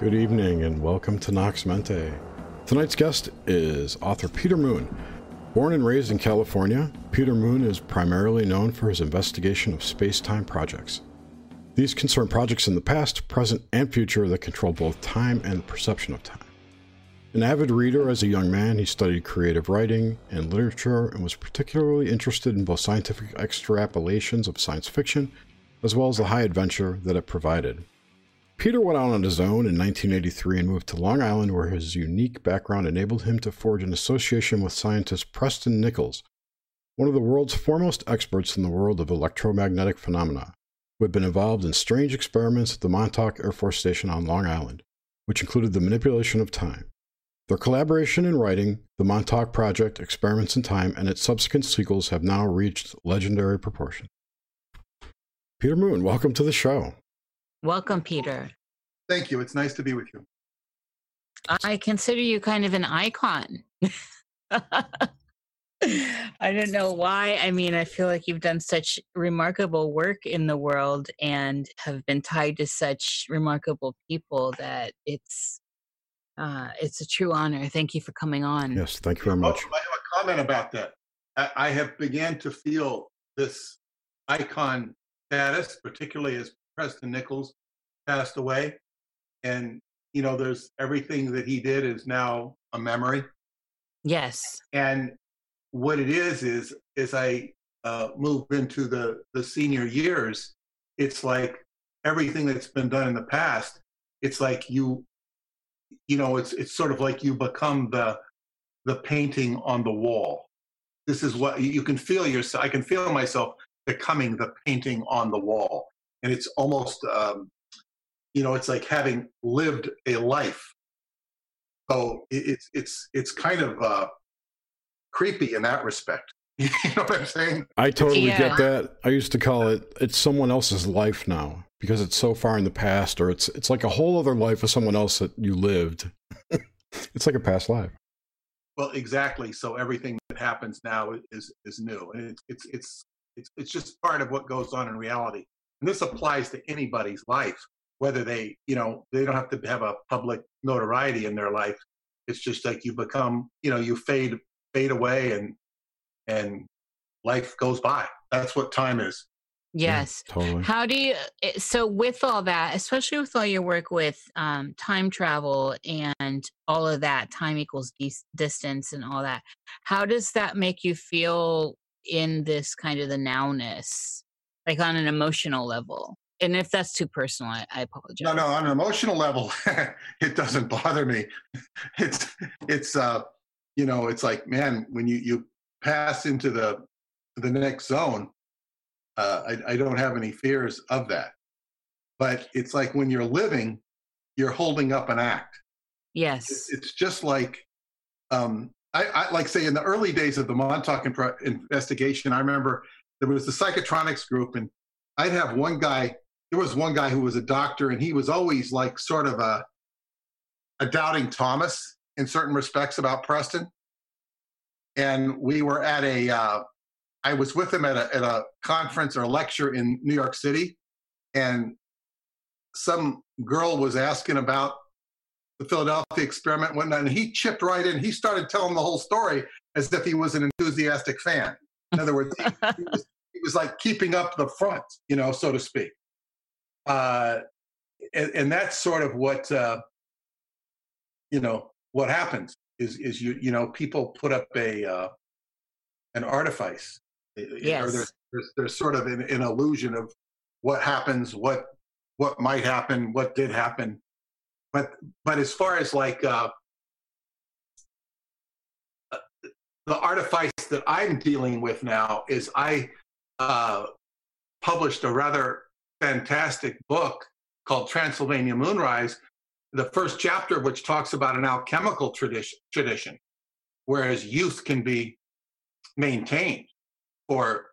Good evening and welcome to Nox Mente. Tonight's guest is author Peter Moon. Born and raised in California, Peter Moon is primarily known for his investigation of space time projects. These concern projects in the past, present, and future that control both time and the perception of time. An avid reader as a young man, he studied creative writing and literature and was particularly interested in both scientific extrapolations of science fiction as well as the high adventure that it provided. Peter went out on his own in 1983 and moved to Long Island, where his unique background enabled him to forge an association with scientist Preston Nichols, one of the world's foremost experts in the world of electromagnetic phenomena, who had been involved in strange experiments at the Montauk Air Force Station on Long Island, which included the manipulation of time. Their collaboration in writing, the Montauk Project, Experiments in Time, and its subsequent sequels have now reached legendary proportions. Peter Moon, welcome to the show. Welcome, Peter. Thank you. It's nice to be with you. I consider you kind of an icon. I don't know why. I mean, I feel like you've done such remarkable work in the world and have been tied to such remarkable people that it's uh, it's a true honor. Thank you for coming on. Yes, thank you very much. Oh, I have a comment about that. I, I have began to feel this icon status, particularly as Preston Nichols passed away. And, you know, there's everything that he did is now a memory. Yes. And what it is, is, as I uh, move into the, the senior years, it's like everything that's been done in the past, it's like you, you know, it's, it's sort of like you become the, the painting on the wall. This is what you can feel yourself. I can feel myself becoming the painting on the wall. And it's almost, um, you know, it's like having lived a life. So it's it's it's kind of uh, creepy in that respect. you know what I'm saying? I totally yeah. get that. I used to call it it's someone else's life now because it's so far in the past, or it's it's like a whole other life of someone else that you lived. it's like a past life. Well, exactly. So everything that happens now is is new, and it's it's it's it's, it's just part of what goes on in reality. And this applies to anybody's life, whether they, you know, they don't have to have a public notoriety in their life. It's just like you become, you know, you fade fade away and and life goes by. That's what time is. Yes. Yeah, totally. How do you, eh, so with all that, especially with all your work with um, time travel and all of that, time equals distance and all that, how does that make you feel in this kind of the nowness, like on an emotional level. And if that's too personal, I, I apologize. No, no, on an emotional level, it doesn't bother me. It's it's uh you know, it's like, man, when you you pass into the the next zone, uh, I, I don't have any fears of that. But it's like when you're living, you're holding up an act. Yes. It's, it's just like um, I, I, like say in the early days of the Montauk investigation, I remember there was the psychotronics group, and I'd have one guy. There was one guy who was a doctor, and he was always like sort of a a doubting Thomas in certain respects about Preston. And we were at a. Uh, I was with him at a at a conference or lecture in New York City, and some girl was asking about the Philadelphia experiment, whatnot, and he chipped right in. He started telling the whole story as if he was an enthusiastic fan. In other words, he, he, was, was, like keeping up the front, you know, so to speak. Uh, and, and, that's sort of what uh, you know what happens is is you you know people put up a uh, an artifice. Yes. Or there's, there's, there's sort of an, an illusion of what happens, what what might happen, what did happen, but but as far as like uh, the artifice that I'm dealing with now is I uh, published a rather fantastic book called Transylvania Moonrise, the first chapter of which talks about an alchemical tradition, tradition whereas youth can be maintained for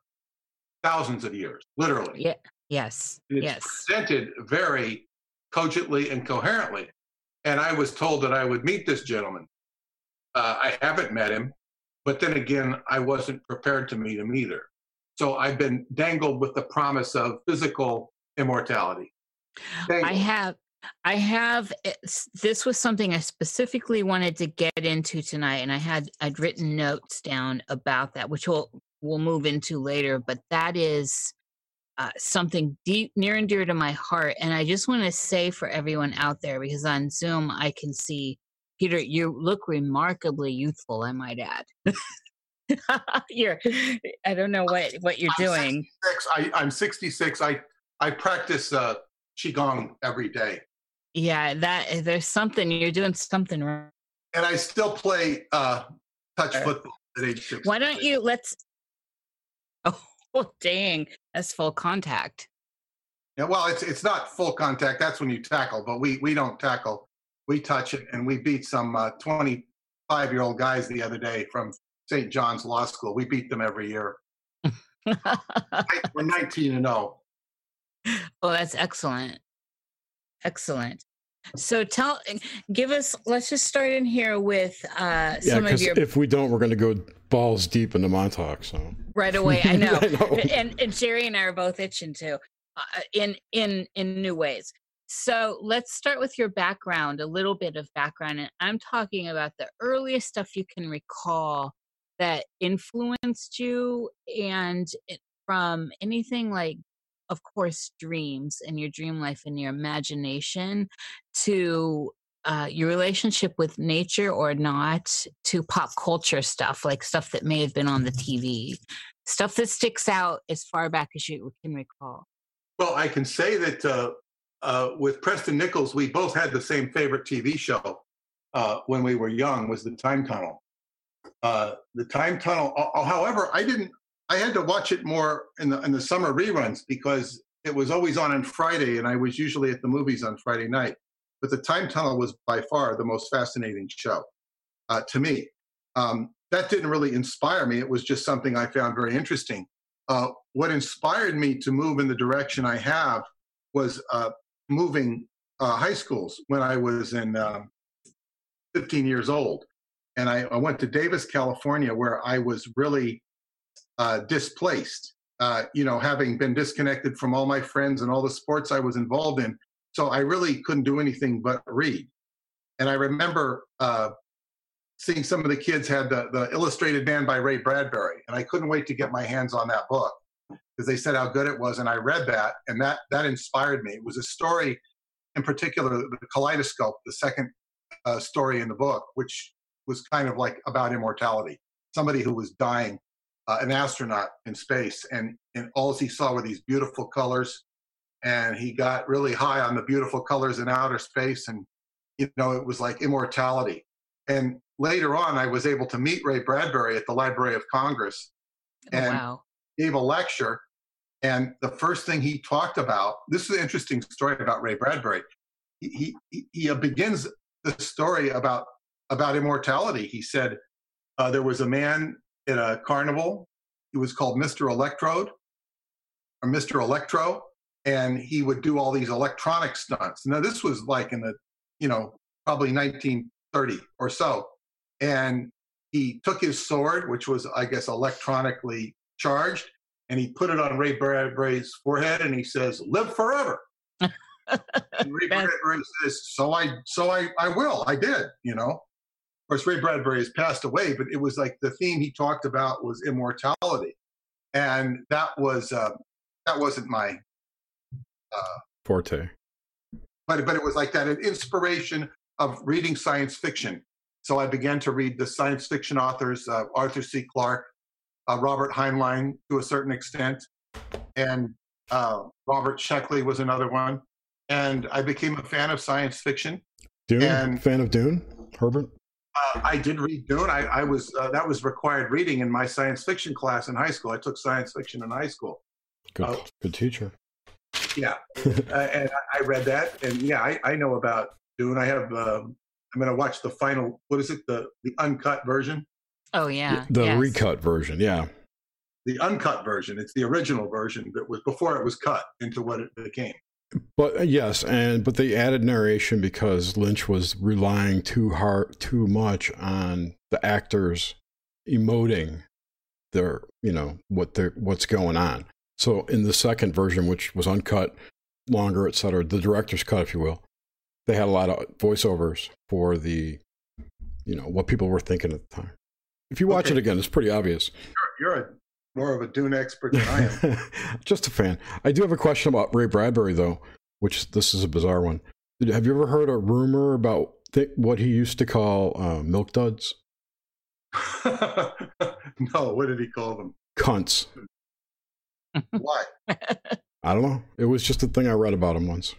thousands of years, literally. Yeah. Yes. It's yes. presented very cogently and coherently. And I was told that I would meet this gentleman. Uh, I haven't met him, but then again, I wasn't prepared to meet him either. So I've been dangled with the promise of physical immortality. Dangled. I have I have this was something I specifically wanted to get into tonight, and I had I'd written notes down about that, which we'll we'll move into later. But that is uh, something deep, near and dear to my heart, and I just want to say for everyone out there, because on Zoom I can see Peter, you look remarkably youthful. I might add. you're, I don't know what what you're I'm doing. 66. I, I'm 66. I I practice uh, qigong every day. Yeah, that eh, there's something you're doing something wrong. And I still play uh, touch football at age six. Why don't you let's? Oh, oh, dang, that's full contact. Yeah, well, it's it's not full contact. That's when you tackle, but we we don't tackle. We touch it, and we beat some uh, 25 year old guys the other day from St. John's Law School. We beat them every year. We're 19 and 0. Oh, that's excellent. Excellent. So tell, give us. Let's just start in here with uh, some yeah, of your. If we don't, we're going to go balls deep into Montauk. So right away, I know. I know. And and Jerry and I are both itching to, uh, in in in new ways. So let's start with your background, a little bit of background, and I'm talking about the earliest stuff you can recall that influenced you, and from anything like of course, dreams and your dream life and your imagination to uh, your relationship with nature or not to pop culture stuff, like stuff that may have been on the TV, stuff that sticks out as far back as you can recall? Well, I can say that uh, uh, with Preston Nichols, we both had the same favorite TV show uh, when we were young. Was the Time Tunnel? Uh, the Time Tunnel. However, I didn't. I had to watch it more in the in the summer reruns because it was always on on Friday, and I was usually at the movies on Friday night. But the Time Tunnel was by far the most fascinating show uh, to me. Um, that didn't really inspire me. It was just something I found very interesting. Uh, what inspired me to move in the direction I have was uh, moving uh, high schools when I was in um, 15 years old. And I, I, went to Davis, California, where I was really uh, displaced, uh, you know, having been disconnected from all my friends and all the sports I was involved in. So I really couldn't do anything but read. And I remember uh, seeing some of the kids had the, the illustrated man by Ray Bradbury, and I couldn't wait to get my hands on that book because they said how good it was, and I read that, and that that inspired me. It was a story, in particular, the Kaleidoscope, the second uh, story in the book, which was kind of like about immortality. Somebody who was dying uh, an astronaut in space, and, and all he saw were these beautiful colors. And he got really high on the beautiful colors in outer space, and you know it was like immortality. And later on, I was able to meet Ray Bradbury at the Library of Congress, oh, and wow. gave a lecture. And the first thing he talked about this is an interesting story about Ray Bradbury. He he, he begins the story about about immortality. He said uh, there was a man at a carnival. He was called Mr. Electrode or Mr. Electro, and he would do all these electronic stunts. Now, this was like in the, you know, probably 1930 or so. And he took his sword, which was, I guess, electronically charged, and he put it on Ray Bradbury's forehead, and he says, "Live forever." and Ray Bradbury says, "So I, so I, I will. I did." You know, of course, Ray Bradbury has passed away, but it was like the theme he talked about was immortality, and that was uh, that wasn't my uh, forte. But but it was like that an inspiration of reading science fiction. So I began to read the science fiction authors, uh, Arthur C. Clarke, uh, Robert Heinlein to a certain extent, and uh, Robert Sheckley was another one. And I became a fan of science fiction. Dune? And, fan of Dune, Herbert? Uh, I did read Dune. I, I was uh, that was required reading in my science fiction class in high school. I took science fiction in high school. Good, uh, good teacher. Yeah, uh, and I read that, and yeah, I, I know about Dune. I have. Um, I'm going to watch the final. What is it? The the uncut version. Oh yeah, the yes. recut version. Yeah, the uncut version. It's the original version that was before it was cut into what it became. But uh, yes, and but they added narration because Lynch was relying too hard, too much on the actors emoting their, you know, what they're what's going on. So in the second version, which was uncut, longer, etc., the director's cut, if you will, they had a lot of voiceovers for the, you know, what people were thinking at the time. If you watch okay. it again, it's pretty obvious. You're, you're a, more of a Dune expert than I am. Just a fan. I do have a question about Ray Bradbury, though, which this is a bizarre one. Have you ever heard a rumor about th- what he used to call uh, milk duds? no, what did he call them? Cunts. Why? I don't know. It was just a thing I read about him once.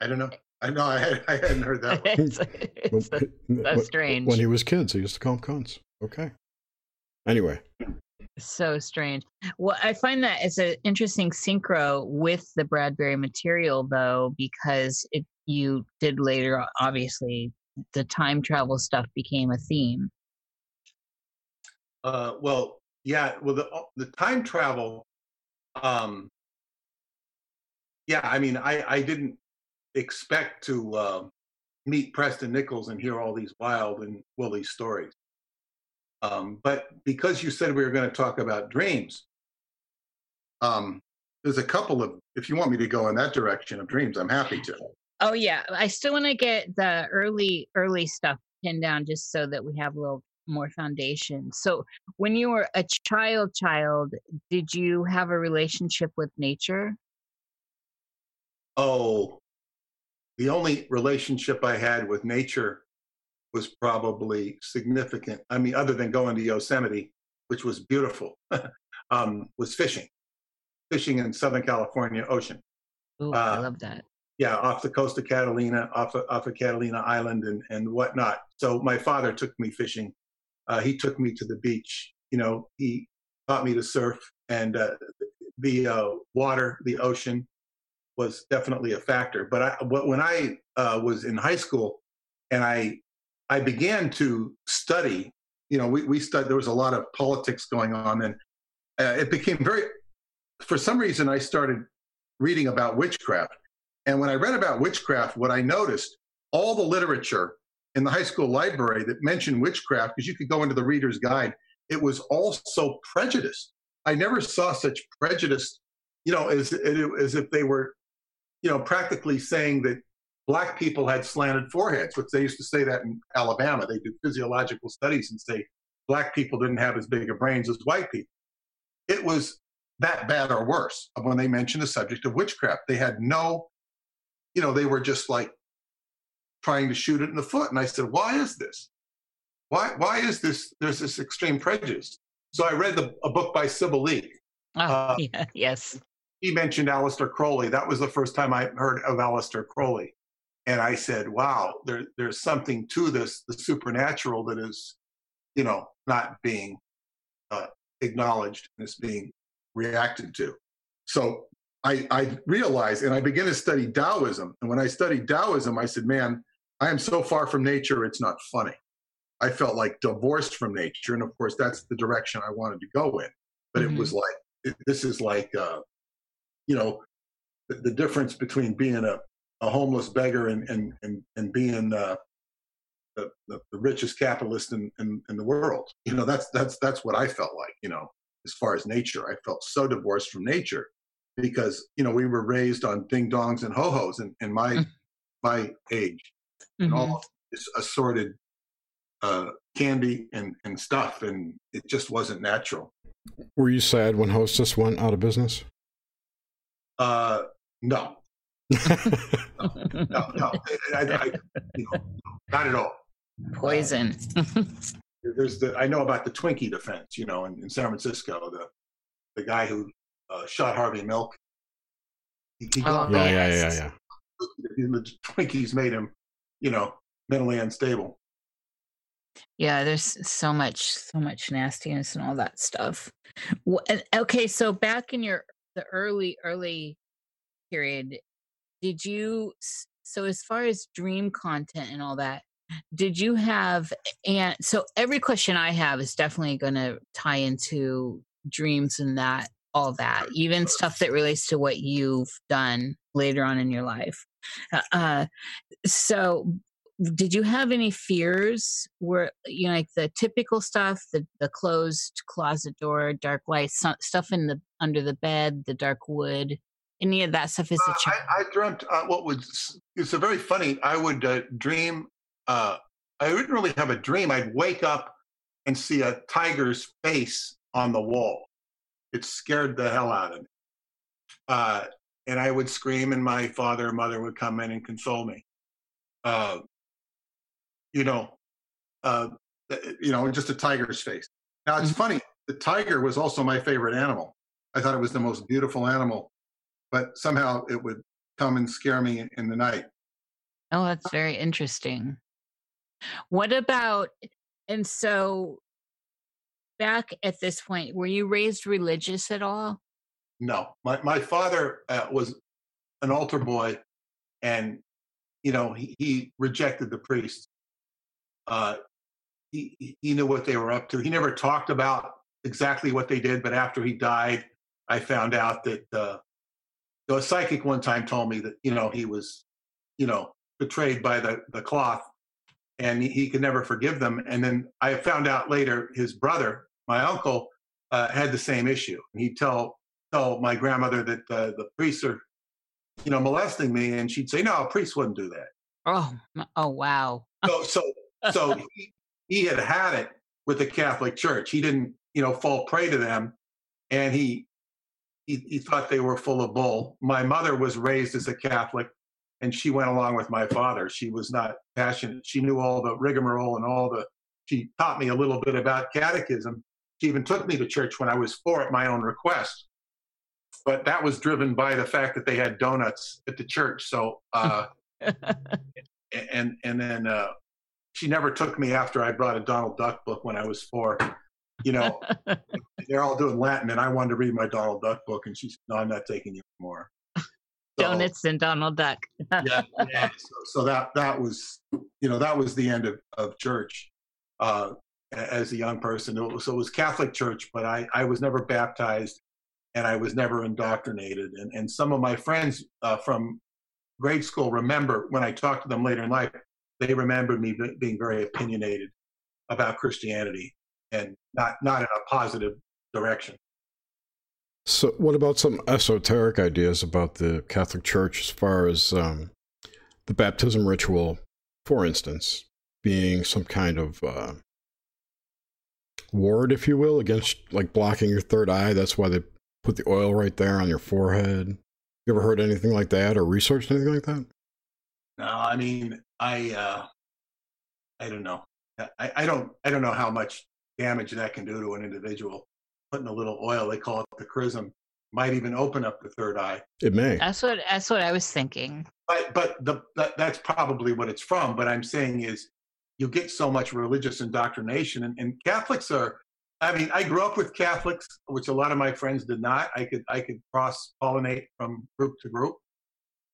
I don't know. I know I, had, I hadn't heard that. it's, it's, that's, that's strange. When he was kids, he used to call them cunts. Okay. Anyway. So strange. Well, I find that it's an interesting synchro with the Bradbury material, though, because it you did later, obviously, the time travel stuff became a theme. Uh, well, yeah. Well, the the time travel. Um, yeah, I mean, I I didn't expect to uh, meet Preston Nichols and hear all these wild and woolly stories. Um, but because you said we were going to talk about dreams, um, there's a couple of, if you want me to go in that direction of dreams, I'm happy to. Oh yeah, I still want to get the early early stuff pinned down just so that we have a little more foundation. So, when you were a child child, did you have a relationship with nature? Oh, the only relationship I had with nature was probably significant. I mean, other than going to Yosemite, which was beautiful, um, was fishing, fishing in Southern California ocean. Oh, uh, I love that yeah, off the coast of Catalina, off of, off of Catalina Island and, and whatnot. So my father took me fishing. Uh, he took me to the beach. You know, he taught me to surf and uh, the uh, water, the ocean was definitely a factor. But I, when I uh, was in high school and I, I began to study, you know, we, we studied, there was a lot of politics going on and uh, it became very, for some reason I started reading about witchcraft and when I read about witchcraft, what I noticed, all the literature in the high school library that mentioned witchcraft, because you could go into the reader's guide, it was all so prejudiced. I never saw such prejudice, you know, as, as if they were, you know, practically saying that black people had slanted foreheads, which they used to say that in Alabama. They did physiological studies and say black people didn't have as big of brains as white people. It was that bad or worse when they mentioned the subject of witchcraft. They had no you know, they were just like trying to shoot it in the foot. And I said, why is this? Why, why is this? There's this extreme prejudice. So I read the, a book by Sybil Leek. Oh, uh, yeah, yes. He mentioned Aleister Crowley. That was the first time I heard of Aleister Crowley. And I said, wow, there, there's something to this, the supernatural that is, you know, not being uh, acknowledged and is being reacted to. So I, I realized and I began to study Taoism. And when I studied Taoism, I said, man, I am so far from nature, it's not funny. I felt like divorced from nature. And of course, that's the direction I wanted to go in. But mm-hmm. it was like, this is like, uh, you know, the, the, difference between being a, a homeless beggar and, and, and, and being uh, the, the, the, richest capitalist in, in, in the world. You know, that's, that's, that's what I felt like, you know, as far as nature. I felt so divorced from nature because you know we were raised on ding dongs and ho hos and, in my mm. my age, mm-hmm. and all this assorted uh, candy and and stuff, and it just wasn't natural. Were you sad when Hostess went out of business? Uh, no. no, no, no. I, I, you know, not at all. Poison. there's the I know about the Twinkie defense, you know, in, in San Francisco, the the guy who uh, shot Harvey Milk. He, he oh, yeah, yeah, yeah, yeah. The Twinkies made him, you know, mentally unstable. Yeah, there's so much, so much nastiness and all that stuff. Okay, so back in your the early, early period, did you? So as far as dream content and all that, did you have? And so every question I have is definitely going to tie into dreams and that all that, even stuff that relates to what you've done later on in your life. Uh, uh, so, did you have any fears? Were you know like the typical stuff, the the closed closet door, dark light, stuff in the under the bed, the dark wood? any of that stuff a Uh, child? I, I dreamt uh, what was it's a very funny. I would uh, dream. Uh, I didn't really have a dream. I'd wake up and see a tiger's face on the wall. It scared the hell out of me. Uh, and I would scream, and my father and mother would come in and console me. You know, uh, you know, just a tiger's face. Now it's Mhm. funny. The tiger was also my favorite animal. I thought it was the most beautiful animal, but somehow it would come and scare me in, in the night. Oh, that's very interesting. What about, and so back at this point, were you raised religious at all? No, my my father uh, was an altar boy, and you know he, he rejected the priests. Uh, he he- knew what they were up to. He never talked about exactly what they did, but after he died, I found out that uh, a psychic one time told me that you know he was, you know, betrayed by the the cloth, and he, he could never forgive them. And then I found out later his brother, my uncle, uh, had the same issue. And he'd tell tell my grandmother that uh, the priests are, you know, molesting me, and she'd say, "No, a priest wouldn't do that." Oh, oh, wow. So, so, so he, he had had it with the Catholic Church. He didn't, you know, fall prey to them, and he, he he thought they were full of bull. My mother was raised as a Catholic, and she went along with my father. She was not passionate. She knew all the rigmarole and all the. She taught me a little bit about catechism. She even took me to church when I was four at my own request. But that was driven by the fact that they had donuts at the church. So, uh, and and then uh, she never took me after I brought a Donald Duck book when I was four. You know, they're all doing Latin, and I wanted to read my Donald Duck book, and she said, "No, I'm not taking you anymore." So, Donuts and Donald Duck. yeah, yeah. So, so that that was, you know, that was the end of of church uh, as a young person. It was, so it was Catholic church, but I I was never baptized, and I was never indoctrinated. And and some of my friends uh, from grade school remember when I talked to them later in life, they remembered me being very opinionated about Christianity and not not in a positive direction. So, what about some esoteric ideas about the Catholic Church as far as um, the baptism ritual, for instance, being some kind of uh, ward, if you will, against like blocking your third eye? That's why they put the oil right there on your forehead. You ever heard anything like that or researched anything like that? No, I mean, I, uh, I don't know. I, I don't, I don't know how much damage that can do to an individual. Putting a little oil, they call it the chrism, might even open up the third eye. It may. That's what that's what I was thinking. But, but the, that, that's probably what it's from. But I'm saying is, you get so much religious indoctrination, and, and Catholics are. I mean, I grew up with Catholics, which a lot of my friends did not. I could, I could cross pollinate from group to group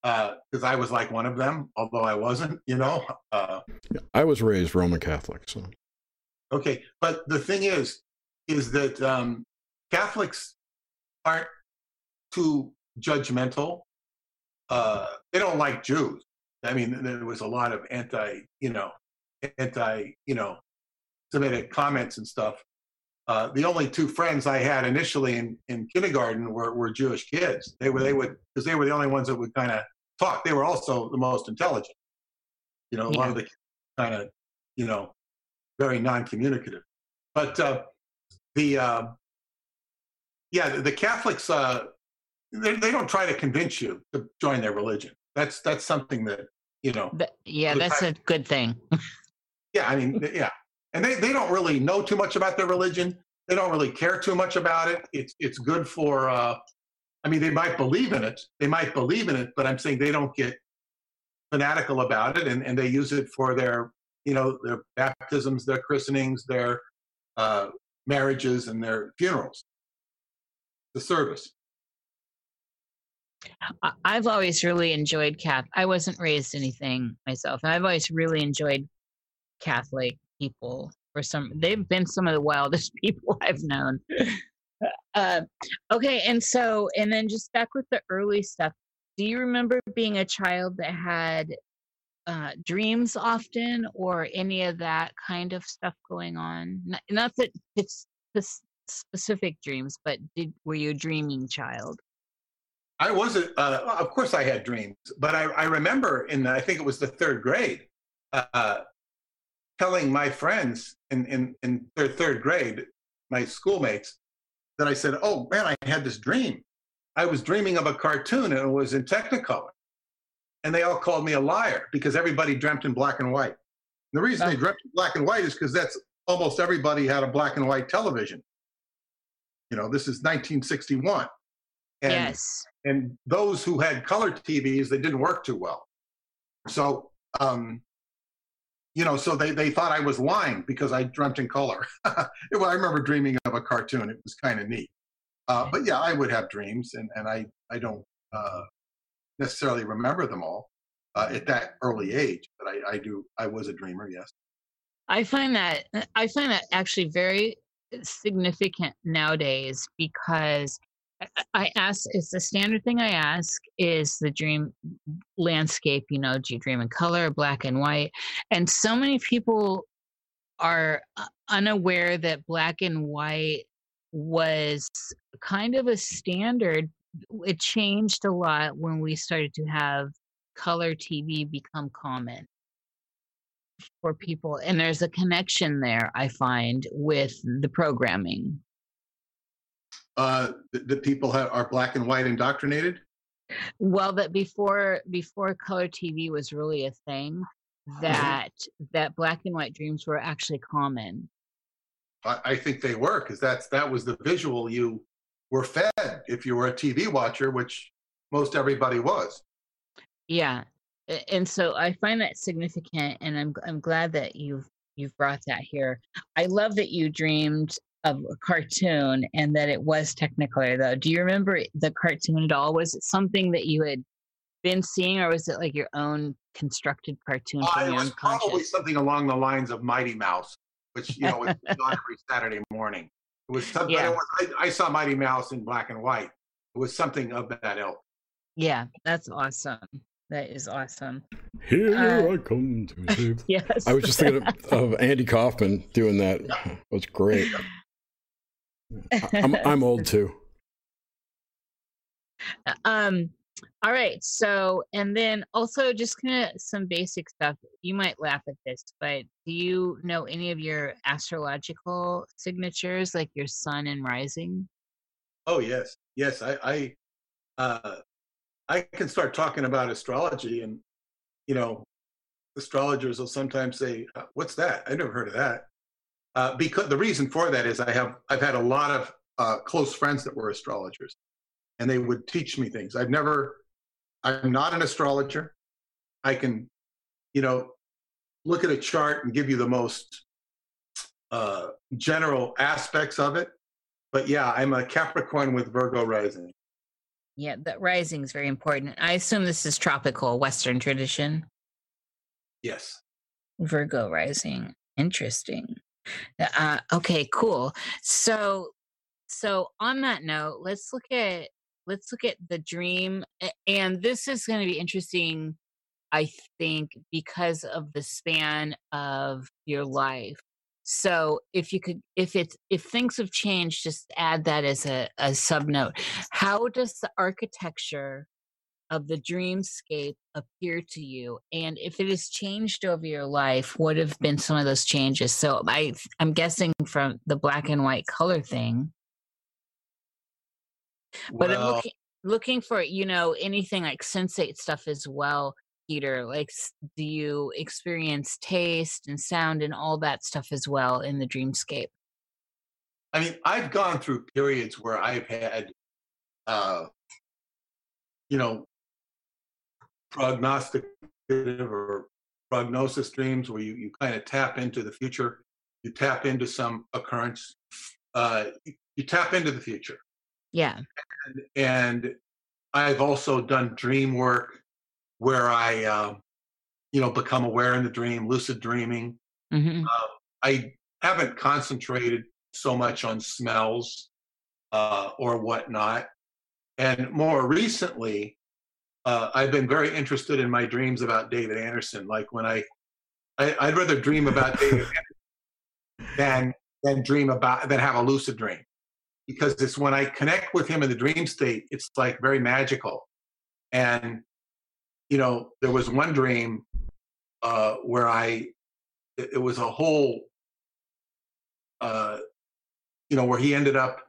because I was like one of them, although I wasn't. You know. Uh, I was raised Roman Catholic, so Okay, but the thing is, is that um, Catholics aren't too judgmental. Uh, they don't like Jews. I mean, there was a lot of anti, you know, anti, you know, Semitic comments and stuff. Uh, the only two friends I had initially in, in kindergarten were, were Jewish kids. They were they would because they were the only ones that would kind of talk. They were also the most intelligent. You know, a lot of the kind of, you know, very non-communicative. But uh, the uh, yeah, the, the Catholics uh, they, they don't try to convince you to join their religion. That's that's something that you know. Yeah, that's a good thing. Yeah, I mean, yeah, and they, they don't really know too much about their religion. They don't really care too much about it. It's it's good for. Uh, I mean, they might believe in it. They might believe in it, but I'm saying they don't get fanatical about it, and, and they use it for their you know their baptisms, their christenings, their uh, marriages, and their funerals. The service. I've always really enjoyed Catholic. I wasn't raised anything myself, and I've always really enjoyed Catholic people. For some, they've been some of the wildest people I've known. Uh, okay, and so, and then just back with the early stuff. Do you remember being a child that had uh, dreams often, or any of that kind of stuff going on? Not, not that it's spec- specific dreams, but did were you a dreaming child? I wasn't. Uh, of course, I had dreams, but I, I remember in the, I think it was the third grade, uh, telling my friends in in in their third grade, my schoolmates, that I said, "Oh man, I had this dream. I was dreaming of a cartoon, and it was in Technicolor." And they all called me a liar because everybody dreamt in black and white. And the reason they dreamt in black and white is because that's almost everybody had a black and white television. You know, this is 1961. And, yes. And those who had color TVs, they didn't work too well. So, um, you know, so they, they thought I was lying because I dreamt in color. well, I remember dreaming of a cartoon. It was kind of neat. Uh, but yeah, I would have dreams, and, and I, I don't uh, necessarily remember them all uh, at that early age, but I, I do. I was a dreamer, yes. I find that I find that actually very significant nowadays because I ask, it's the standard thing I ask is the dream landscape, you know, do you dream in color, black and white? And so many people are uh, unaware that black and white was kind of a standard. It changed a lot when we started to have color TV become common for people. And there's a connection there, I find, with the programming. Uh, the, people have, are black and white indoctrinated? Well, that before before color TV was really a thing, mm-hmm. that that black and white dreams were actually common. I, I think they were because that's that was the visual you were fed if you were a TV watcher, which most everybody was. Yeah, and so I find that significant, and I'm I'm glad that you've you've brought that here. I love that you dreamed of a cartoon and that it was Technicolor though. Do you remember the cartoon at all? Was it something that you had been seeing, or was it like your own constructed cartoon? Uh, it was probably something along the lines of Mighty Mouse, which you know was on every Saturday morning. It was something. Yeah. It was, I, I saw Mighty Mouse in black and white. It was something of that ilk. Yeah, that's awesome. That is awesome. Here uh, I come to save. yes. I was just thinking of, of, Andy Kaufman doing that. It was great. I'm, I'm old too. Um. All right. So, and then also just kind of some basic stuff. You might laugh at this, but do you know any of your astrological signatures, like your sun and rising? Oh yes, yes. I, I uh, I can start talking about astrology, and you know, astrologers will sometimes say, uh, "What's that? I never heard of that." Uh, because the reason for that is I have I've had a lot of uh, close friends that were astrologers, and they would teach me things. I've never, I'm not an astrologer. I can, you know, look at a chart and give you the most uh, general aspects of it. But yeah, I'm a Capricorn with Virgo rising. Yeah, the rising is very important. I assume this is tropical Western tradition. Yes. Virgo rising. Interesting. Uh, okay, cool. So, so on that note, let's look at let's look at the dream, and this is going to be interesting. I think because of the span of your life so if you could if it's if things have changed just add that as a, a sub note how does the architecture of the dreamscape appear to you and if it has changed over your life what have been some of those changes so i i'm guessing from the black and white color thing but well, i'm looking looking for you know anything like sensate stuff as well Peter? Like, do you experience taste and sound and all that stuff as well in the dreamscape? I mean, I've gone through periods where I've had, uh, you know, prognosticative or prognosis dreams where you, you kind of tap into the future, you tap into some occurrence, uh, you tap into the future. Yeah. And, and I've also done dream work where I, uh, you know, become aware in the dream, lucid dreaming. Mm-hmm. Uh, I haven't concentrated so much on smells uh, or whatnot. And more recently, uh, I've been very interested in my dreams about David Anderson. Like when I, I would rather dream about David than than dream about than have a lucid dream. because it's when I connect with him in the dream state, it's like very magical. And you know, there was one dream uh, where I, it, it was a whole, uh, you know, where he ended up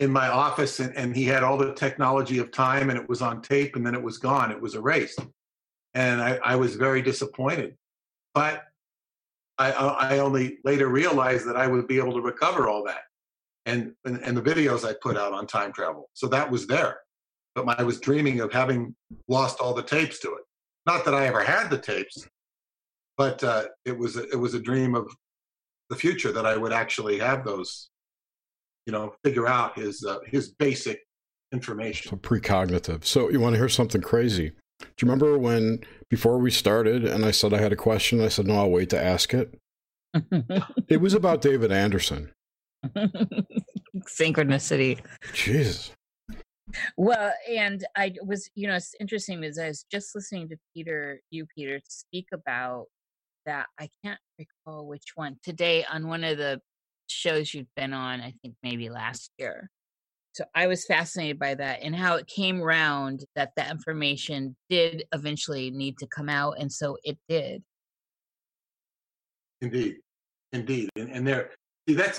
in my office and, and he had all the technology of time and it was on tape and then it was gone. It was erased. And I, I was very disappointed. But I, I only later realized that I would be able to recover all that and, and, and the videos I put out on time travel. So that was there. But I was dreaming of having lost all the tapes to it. Not that I ever had the tapes, but uh, it was a, it was a dream of the future that I would actually have those, you know, figure out his uh, his basic information. So precognitive. So you want to hear something crazy? Do you remember when before we started and I said I had a question? I said no, I'll wait to ask it. it was about David Anderson. Synchronicity. Jesus. Well, and I was, you know, it's interesting because I was just listening to Peter, you, Peter, speak about that. I can't recall which one today on one of the shows you'd been on, I think maybe last year. So I was fascinated by that and how it came round that that information did eventually need to come out. And so it did. Indeed. Indeed. And, and there, see, that's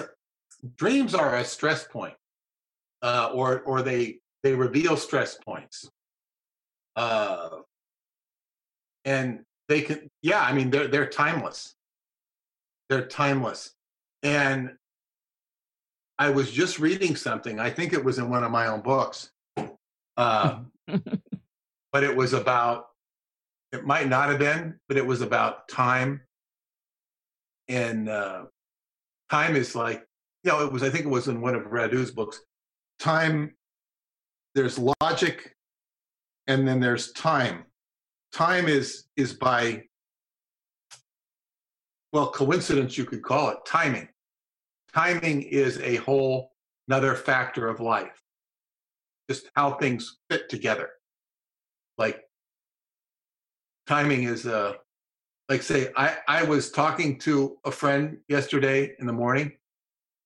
dreams are a stress point, uh, or, or they, they reveal stress points. Uh, and they can, yeah, I mean, they're, they're timeless. They're timeless. And I was just reading something, I think it was in one of my own books, uh, but it was about, it might not have been, but it was about time. And uh, time is like, you know, it was, I think it was in one of Radu's books. Time there's logic and then there's time time is is by well coincidence you could call it timing timing is a whole another factor of life. Just how things fit together. Like timing is uh like say i i was talking to a friend yesterday in the morning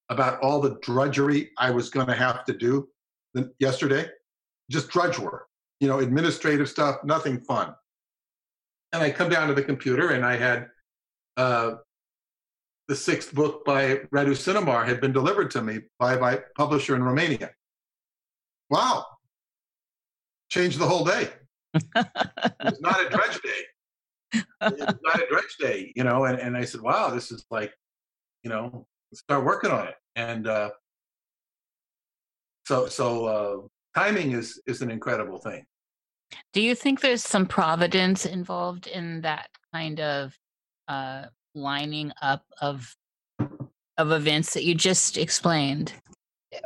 about all the drudgery i was going to have to do yesterday. Just drudge work, you know, administrative stuff, nothing fun. And I come down to the computer and I had uh, the sixth book by Radu Cinamar had been delivered to me by my publisher in Romania. Wow. Changed the whole day. it's not a dredge day. It's not a dredge day, you know, and, and I said, wow, this is like, you know, start working on it. And uh, so, so uh, timing is is an incredible thing. Do you think there's some providence involved in that kind of uh, lining up of of events that you just explained,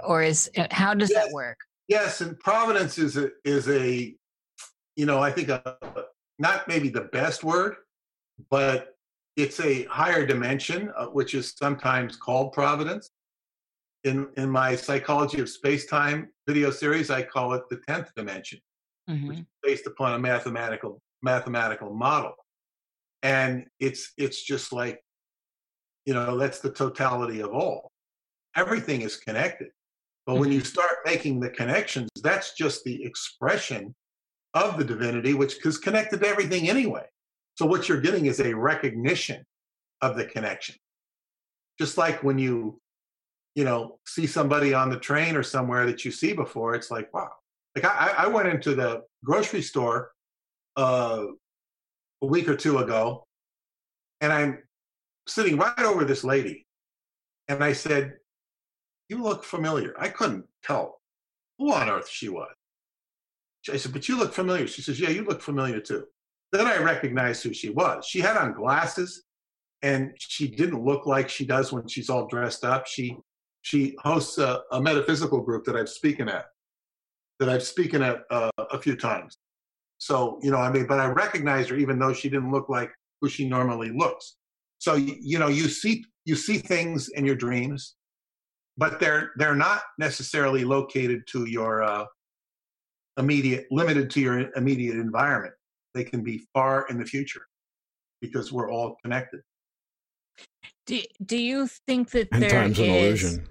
or is uh, how does yes. that work? Yes, and providence is a is a you know I think a, not maybe the best word, but it's a higher dimension, uh, which is sometimes called providence in in my psychology of space-time video series i call it the 10th dimension mm-hmm. which is based upon a mathematical mathematical model and it's it's just like you know that's the totality of all everything is connected but when you mm-hmm. start making the connections that's just the expression of the divinity which is connected to everything anyway so what you're getting is a recognition of the connection just like when you you know, see somebody on the train or somewhere that you see before, it's like, wow. Like I, I went into the grocery store uh, a week or two ago, and I'm sitting right over this lady, and I said, "You look familiar." I couldn't tell who on earth she was. I said, "But you look familiar." She says, "Yeah, you look familiar too." Then I recognized who she was. She had on glasses, and she didn't look like she does when she's all dressed up. She she hosts a, a, metaphysical group that I've spoken at, that I've spoken at uh, a few times. So, you know, I mean, but I recognize her even though she didn't look like who she normally looks. So, you know, you see, you see things in your dreams, but they're, they're not necessarily located to your uh, immediate, limited to your immediate environment. They can be far in the future because we're all connected. Do, do you think that and there time's is, an illusion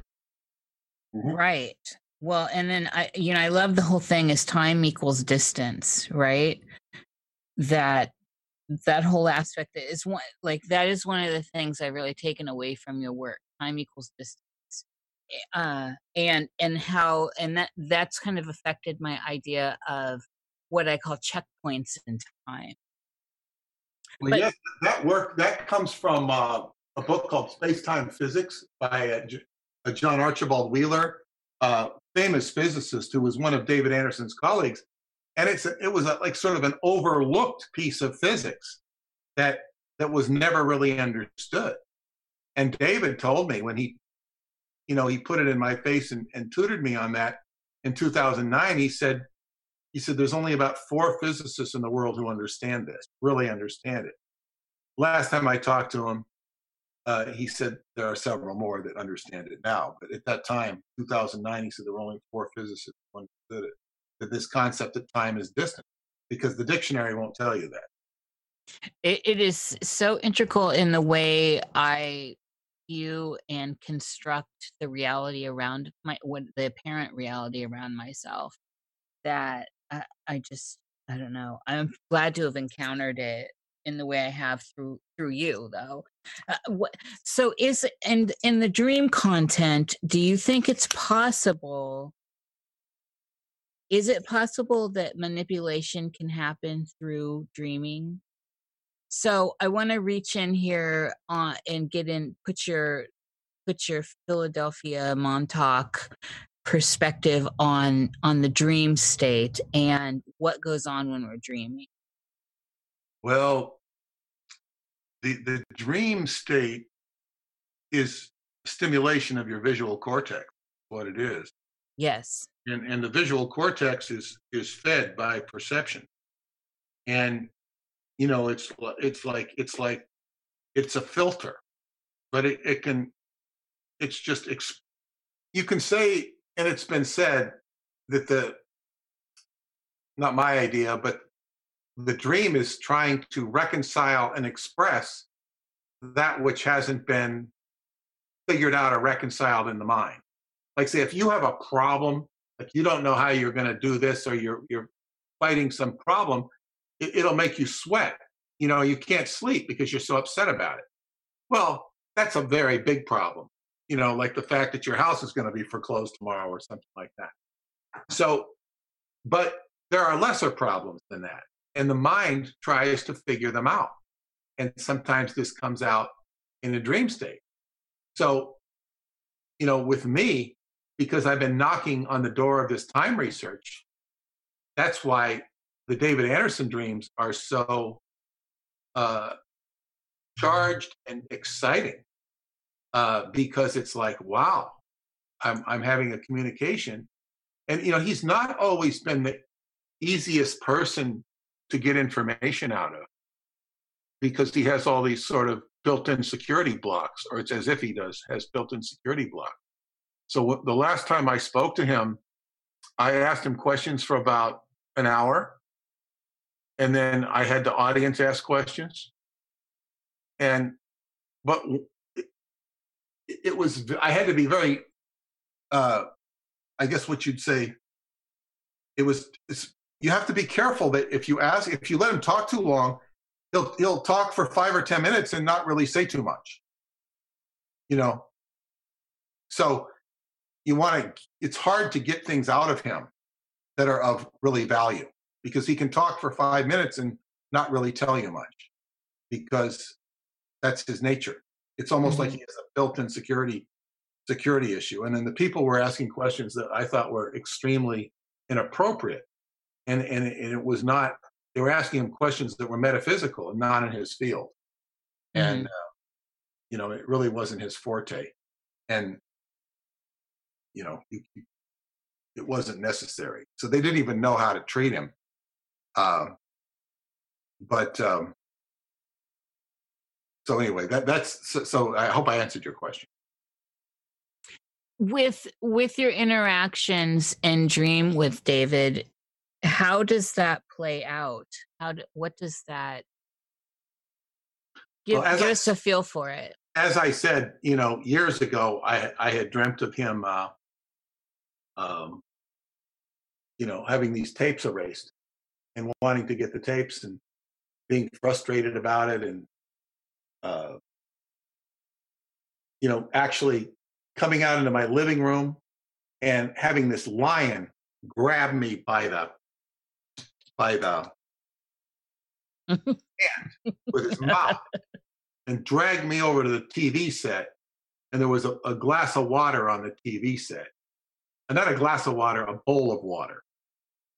Mm-hmm. Right. Well, and then I, you know, I love the whole thing is time equals distance, right? That that whole aspect is one like that is one of the things I've really taken away from your work. Time equals distance. Uh, and and how and that that's kind of affected my idea of what I call checkpoints in time. Well, but, yes, that work that comes from uh, a book called Space Time Physics by uh, uh, John Archibald Wheeler, uh, famous physicist who was one of David Anderson's colleagues, and it's it was a, like sort of an overlooked piece of physics that that was never really understood. And David told me when he, you know, he put it in my face and, and tutored me on that in 2009. He said, he said, there's only about four physicists in the world who understand this, really understand it. Last time I talked to him, uh, he said there are several more that understand it now. But at that time, 2009, he said there were only four physicists who understood it. That this concept that time is distant, because the dictionary won't tell you that. it, it is so integral in the way I view and construct the reality around my what the apparent reality around myself that I, I just I don't know. I'm glad to have encountered it in the way I have through through you, though. Uh, what, so is and in the dream content, do you think it's possible? Is it possible that manipulation can happen through dreaming? So I want to reach in here on and get in, put your put your Philadelphia Montauk perspective on on the dream state and what goes on when we're dreaming well the the dream state is stimulation of your visual cortex what it is. Yes. And and the visual cortex is is fed by perception. And you know it's it's like it's like it's a filter but it, it can it's just you can say and it's been said that the not my idea but the dream is trying to reconcile and express that which hasn't been figured out or reconciled in the mind like say if you have a problem like you don't know how you're going to do this or you're you're fighting some problem it, it'll make you sweat you know you can't sleep because you're so upset about it well that's a very big problem you know, like the fact that your house is going to be foreclosed tomorrow or something like that. So, but there are lesser problems than that. And the mind tries to figure them out. And sometimes this comes out in a dream state. So, you know, with me, because I've been knocking on the door of this time research, that's why the David Anderson dreams are so uh, charged and exciting uh, because it's like, wow, I'm, I'm having a communication. And, you know, he's not always been the easiest person to get information out of because he has all these sort of built-in security blocks, or it's as if he does, has built-in security blocks. So the last time I spoke to him, I asked him questions for about an hour, and then I had the audience ask questions. And but it was I had to be very uh I guess what you'd say it was you have to be careful that if you ask if you let him talk too long he'll he'll talk for 5 or 10 minutes and not really say too much you know so you want to it's hard to get things out of him that are of really value because he can talk for 5 minutes and not really tell you much because that's his nature it's almost mm-hmm. like he has a built-in security security issue. And then the people were asking questions that I thought were extremely inappropriate, and and it, it was not. They were asking him questions that were metaphysical and not in his field, mm-hmm. and uh, you know it really wasn't his forte, and you know he, it wasn't necessary. So they didn't even know how to treat him. Um, but um, so anyway, that that's so, so I hope I answered your question with with your interactions and dream with david how does that play out? How do, what does that give, well, give I, us a feel for it? as i said you know years ago i i had dreamt of him uh um, you know, having these tapes erased and wanting to get the tapes and being frustrated about it and, uh, you know, actually coming out into my living room and having this lion grab me by the by the hand with his mouth and dragged me over to the TV set. And there was a, a glass of water on the TV set. And not a glass of water, a bowl of water,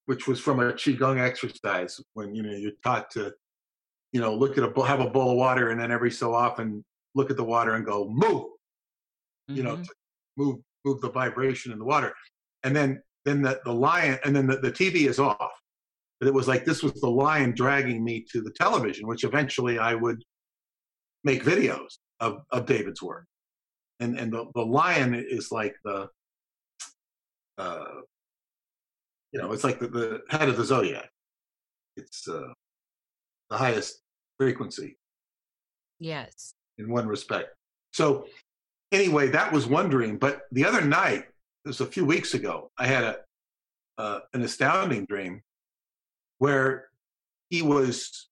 which was from a qigong exercise when you know you're taught to, you know, look at a have a bowl of water and then every so often look at the water and go move, mm-hmm. you know, mm-hmm. move move the vibration in the water. And then then the, the lion and then the, the TV is off. But it was like this was the lion dragging me to the television, which eventually I would make videos of, of David's work. And and the, the lion is like the uh you know, it's like the, the head of the zodiac. It's uh the highest frequency. Yes. In one respect. So anyway, that was one dream. But the other night, it was a few weeks ago, I had a uh, an astounding dream where he was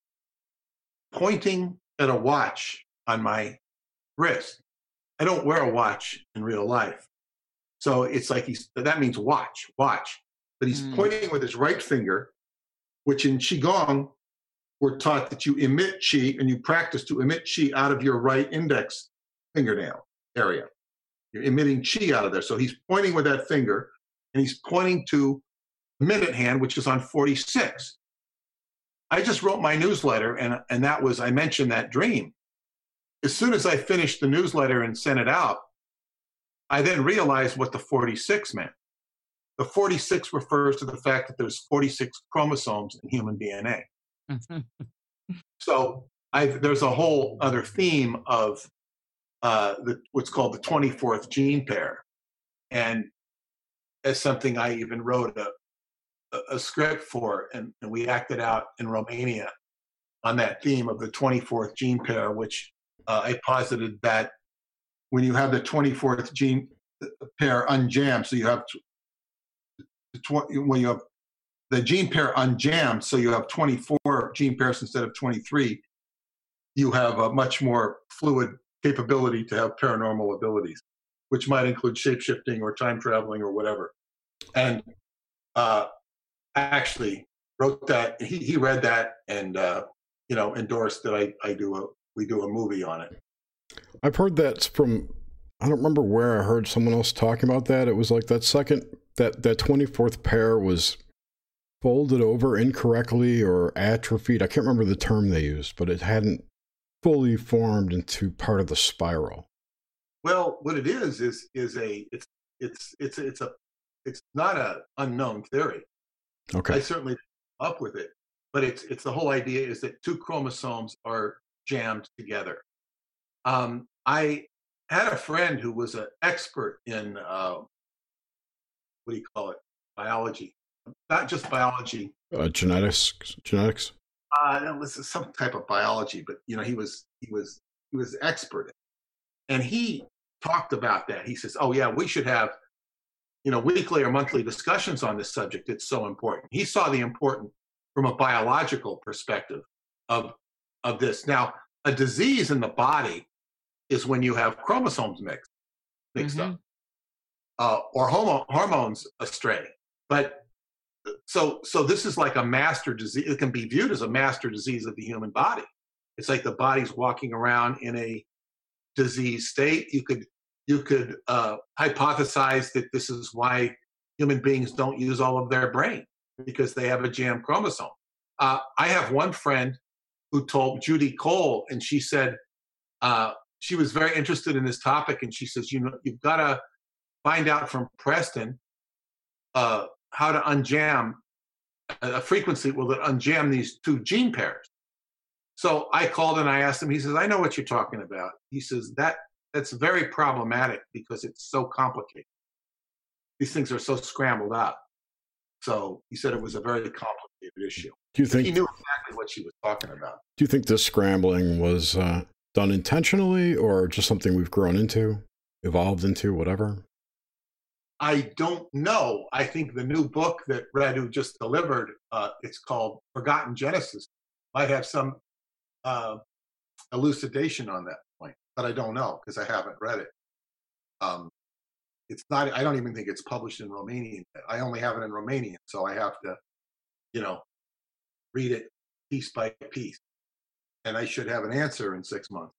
pointing at a watch on my wrist. I don't wear a watch in real life. So it's like he's that means watch, watch. But he's mm. pointing with his right finger, which in Qigong, we're taught that you emit chi and you practice to emit chi out of your right index fingernail area. You're emitting chi out of there. So he's pointing with that finger and he's pointing to minute hand, which is on 46. I just wrote my newsletter and, and that was, I mentioned that dream. As soon as I finished the newsletter and sent it out, I then realized what the 46 meant. The 46 refers to the fact that there's 46 chromosomes in human DNA. so I've, there's a whole other theme of uh, the, what's called the 24th gene pair. And as something I even wrote a, a script for, and, and, we acted out in Romania on that theme of the 24th gene pair, which uh, I posited that when you have the 24th gene uh, pair unjammed, so you have tw- when you have the gene pair unjammed, so you have 24 gene pairs instead of 23, you have a much more fluid capability to have paranormal abilities, which might include shapeshifting or time traveling or whatever. And uh, actually wrote that. He, he read that and uh, you know endorsed that I, I do a we do a movie on it. I've heard that from I don't remember where I heard someone else talking about that. It was like that second that that twenty fourth pair was folded over incorrectly or atrophied. I can't remember the term they used, but it hadn't fully formed into part of the spiral. Well, what it is is is a it's it's it's it's a it's not a unknown theory. Okay. I certainly up with it, but it's it's the whole idea is that two chromosomes are jammed together. Um, I had a friend who was an expert in uh, what do you call it? Biology, not just biology. Uh, genetics. Genetics. Uh, no, this is some type of biology, but you know, he was he was he was expert, and he talked about that. He says, "Oh yeah, we should have you know, weekly or monthly discussions on this subject. It's so important. He saw the important from a biological perspective of of this. Now, a disease in the body is when you have chromosomes mixed mixed mm-hmm. up, uh, or homo- hormones astray. But so so this is like a master disease. It can be viewed as a master disease of the human body. It's like the body's walking around in a disease state. You could you could uh, hypothesize that this is why human beings don't use all of their brain because they have a jam chromosome. Uh, I have one friend who told Judy Cole, and she said uh, she was very interested in this topic, and she says, you know, you've got to find out from Preston uh, how to unjam a frequency will that unjam these two gene pairs. So I called and I asked him. He says, "I know what you're talking about." He says that that's very problematic because it's so complicated. These things are so scrambled up. So he said it was a very complicated issue. Do you think he knew exactly what she was talking about? Do you think this scrambling was uh, done intentionally, or just something we've grown into, evolved into, whatever? I don't know. I think the new book that Radu just delivered, uh, it's called Forgotten Genesis, might have some uh, elucidation on that but I don't know because I haven't read it. Um, it's not. I don't even think it's published in Romanian. I only have it in Romanian, so I have to, you know, read it piece by piece, and I should have an answer in six months.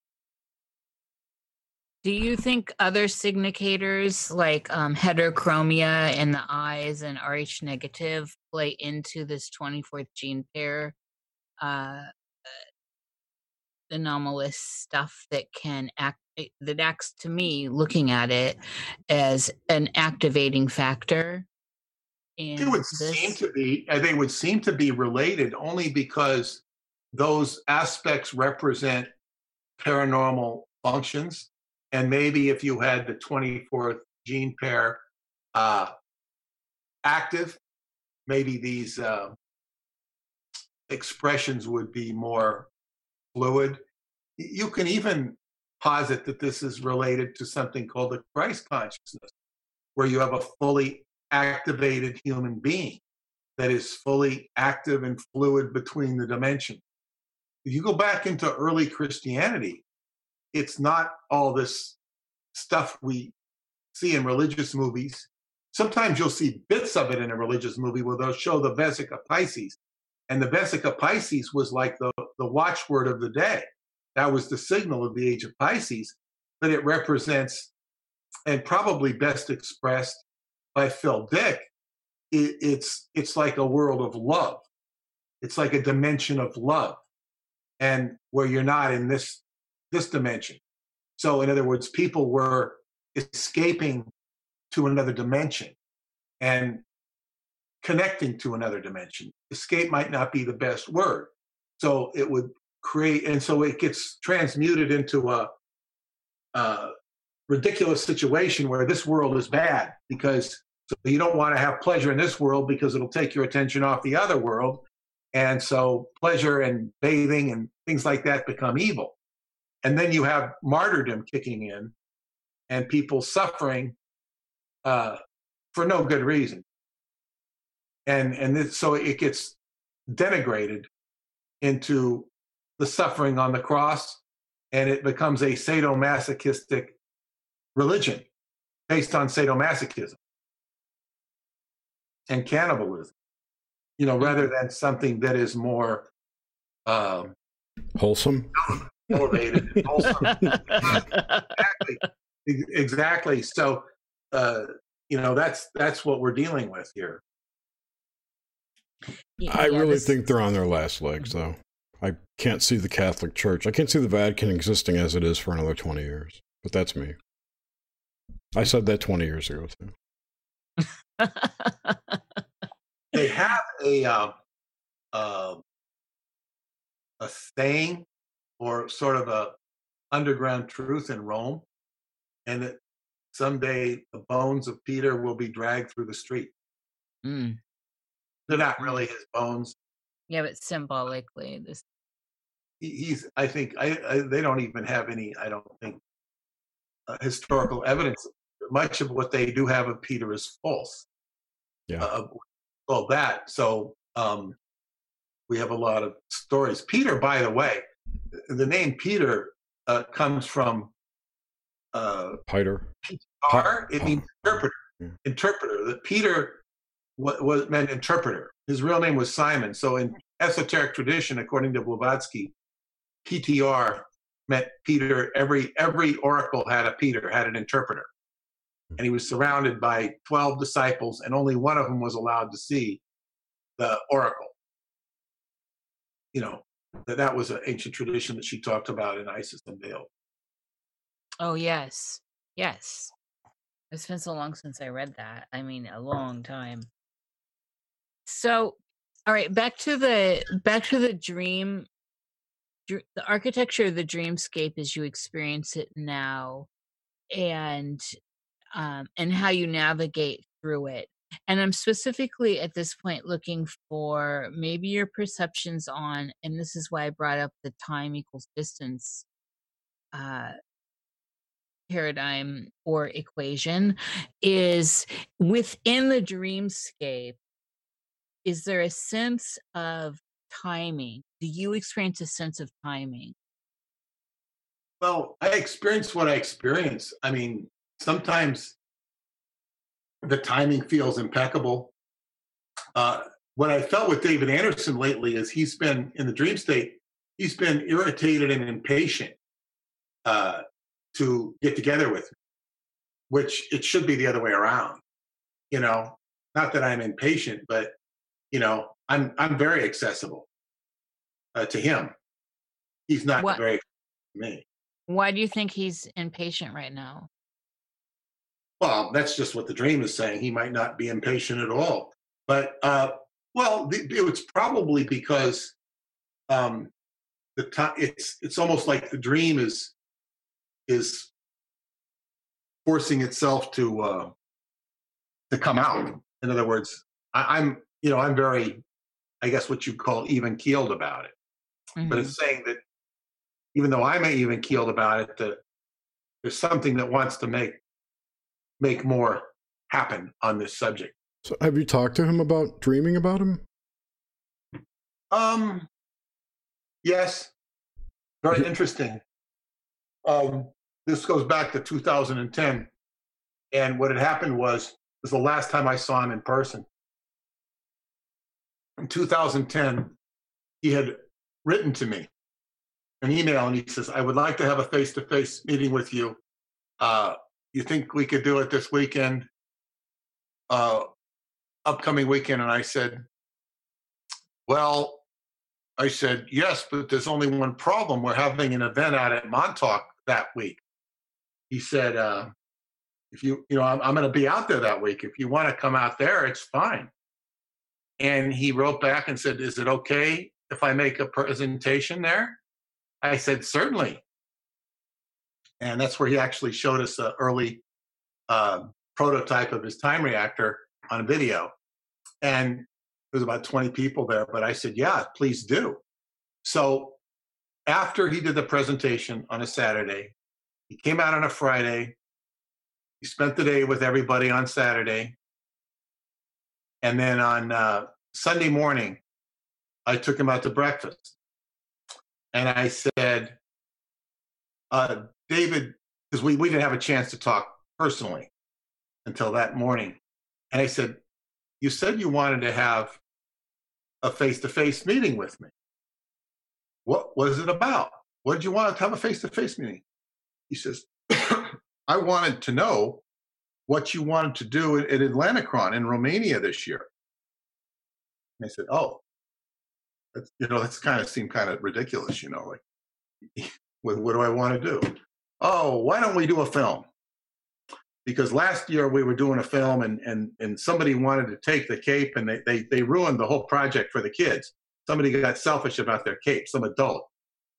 Do you think other signators like um, heterochromia in the eyes and Rh negative play into this 24th gene pair uh, anomalous stuff that can act eh, that acts to me looking at it as an activating factor it would this. seem to be uh, they would seem to be related only because those aspects represent paranormal functions and maybe if you had the 24th gene pair uh, active maybe these uh, expressions would be more fluid. You can even posit that this is related to something called the Christ consciousness, where you have a fully activated human being that is fully active and fluid between the dimensions. If you go back into early Christianity, it's not all this stuff we see in religious movies. Sometimes you'll see bits of it in a religious movie where they'll show the Vesica Piscis. And the Vesica Piscis was like the the watchword of the day. That was the signal of the age of Pisces, but it represents, and probably best expressed by Phil Dick, it, it's it's like a world of love. It's like a dimension of love, and where you're not in this this dimension. So, in other words, people were escaping to another dimension and connecting to another dimension. Escape might not be the best word, so it would create, and so it gets transmuted into a, a ridiculous situation where this world is bad because so you don't want to have pleasure in this world because it'll take your attention off the other world. And so pleasure and bathing and things like that become evil. And then you have martyrdom kicking in and people suffering uh, for no good reason. And and this, so it gets denigrated into the suffering on the cross, and it becomes a sadomasochistic religion based on sadomasochism and cannibalism, you know, rather than something that is more um, wholesome, elevated, wholesome. exactly, exactly. So, uh, you know, that's that's what we're dealing with here. I yeah, really this... think they're on their last legs, though. I can't see the Catholic Church. I can't see the Vatican existing as it is for another 20 years. But that's me. I said that 20 years ago, too. they have a uh, uh, a saying or sort of a underground truth in Rome, and that someday the bones of Peter will be dragged through the street. Mm. They're not really his bones. Yeah, but symbolically, this. He's. I think. I, I. They don't even have any. I don't think. Uh, historical evidence. Much of what they do have of Peter is false. Yeah. Uh, well, that. So um, we have a lot of stories. Peter, by the way, the name Peter uh, comes from uh, Peter. Peter. It means interpreter. Yeah. Interpreter. That Peter what, what meant interpreter. His real name was Simon. So in esoteric tradition, according to Blavatsky, PTR meant Peter. Every every oracle had a Peter, had an interpreter, and he was surrounded by twelve disciples, and only one of them was allowed to see the oracle. You know that that was an ancient tradition that she talked about in Isis Unveiled. Oh yes, yes. It's been so long since I read that. I mean, a long time. So, all right, back to the back to the dream the architecture of the dreamscape as you experience it now and um, and how you navigate through it. And i'm specifically at this point looking for maybe your perceptions on and this is why i brought up the time equals distance uh, paradigm or equation is within the dreamscape is there a sense of timing? Do you experience a sense of timing? Well i experience what i experience. I mean sometimes the timing feels impeccable. Uh, what i felt with david anderson lately is he's been in the dream state he's been irritated and impatient uh, to get together with me, which it should be the other way around. You know, not that I'm impatient, but you know, I'm I'm very accessible uh, to him. He's not what, very me. Why do you think he's impatient right now? Well, that's just what the dream is saying. He might not be impatient at all. But uh, well, the, it's probably because um, the time it's it's almost like the dream is is forcing itself to uh, to come out. In other words, I, am you know I'm very, I guess what you call even keeled about it, mm-hmm. but it's saying that even though I'm even keeled about it, that there's something that wants to make make more happen on this subject. So, have you talked to him about dreaming about him? Um, yes, very interesting. Um, this goes back to 2010. And what had happened was, was the last time I saw him in person. In 2010, he had written to me an email and he says, I would like to have a face to face meeting with you. Uh, you think we could do it this weekend? Uh, upcoming weekend? And I said, Well, I said, Yes, but there's only one problem. We're having an event out at Montauk that week he said, uh, if you, you know, I'm, I'm going to be out there that week. If you want to come out there, it's fine. And he wrote back and said, is it okay if I make a presentation there? I said, certainly. And that's where he actually showed us an early uh, prototype of his time reactor on a video. And there was about 20 people there, but I said, yeah, please do. So after he did the presentation on a Saturday, he came out on a Friday. He spent the day with everybody on Saturday. And then on uh, Sunday morning, I took him out to breakfast. And I said, uh, David, because we, we didn't have a chance to talk personally until that morning. And I said, You said you wanted to have a face to face meeting with me. What was it about? What did you want to have a face to face meeting? He says, I wanted to know what you wanted to do at, at Atlanticron in Romania this year. And I said, Oh, that's, you know, that's kind of seemed kind of ridiculous, you know, like, what, what do I want to do? Oh, why don't we do a film? Because last year we were doing a film and, and, and somebody wanted to take the cape and they, they, they ruined the whole project for the kids. Somebody got selfish about their cape, some adult.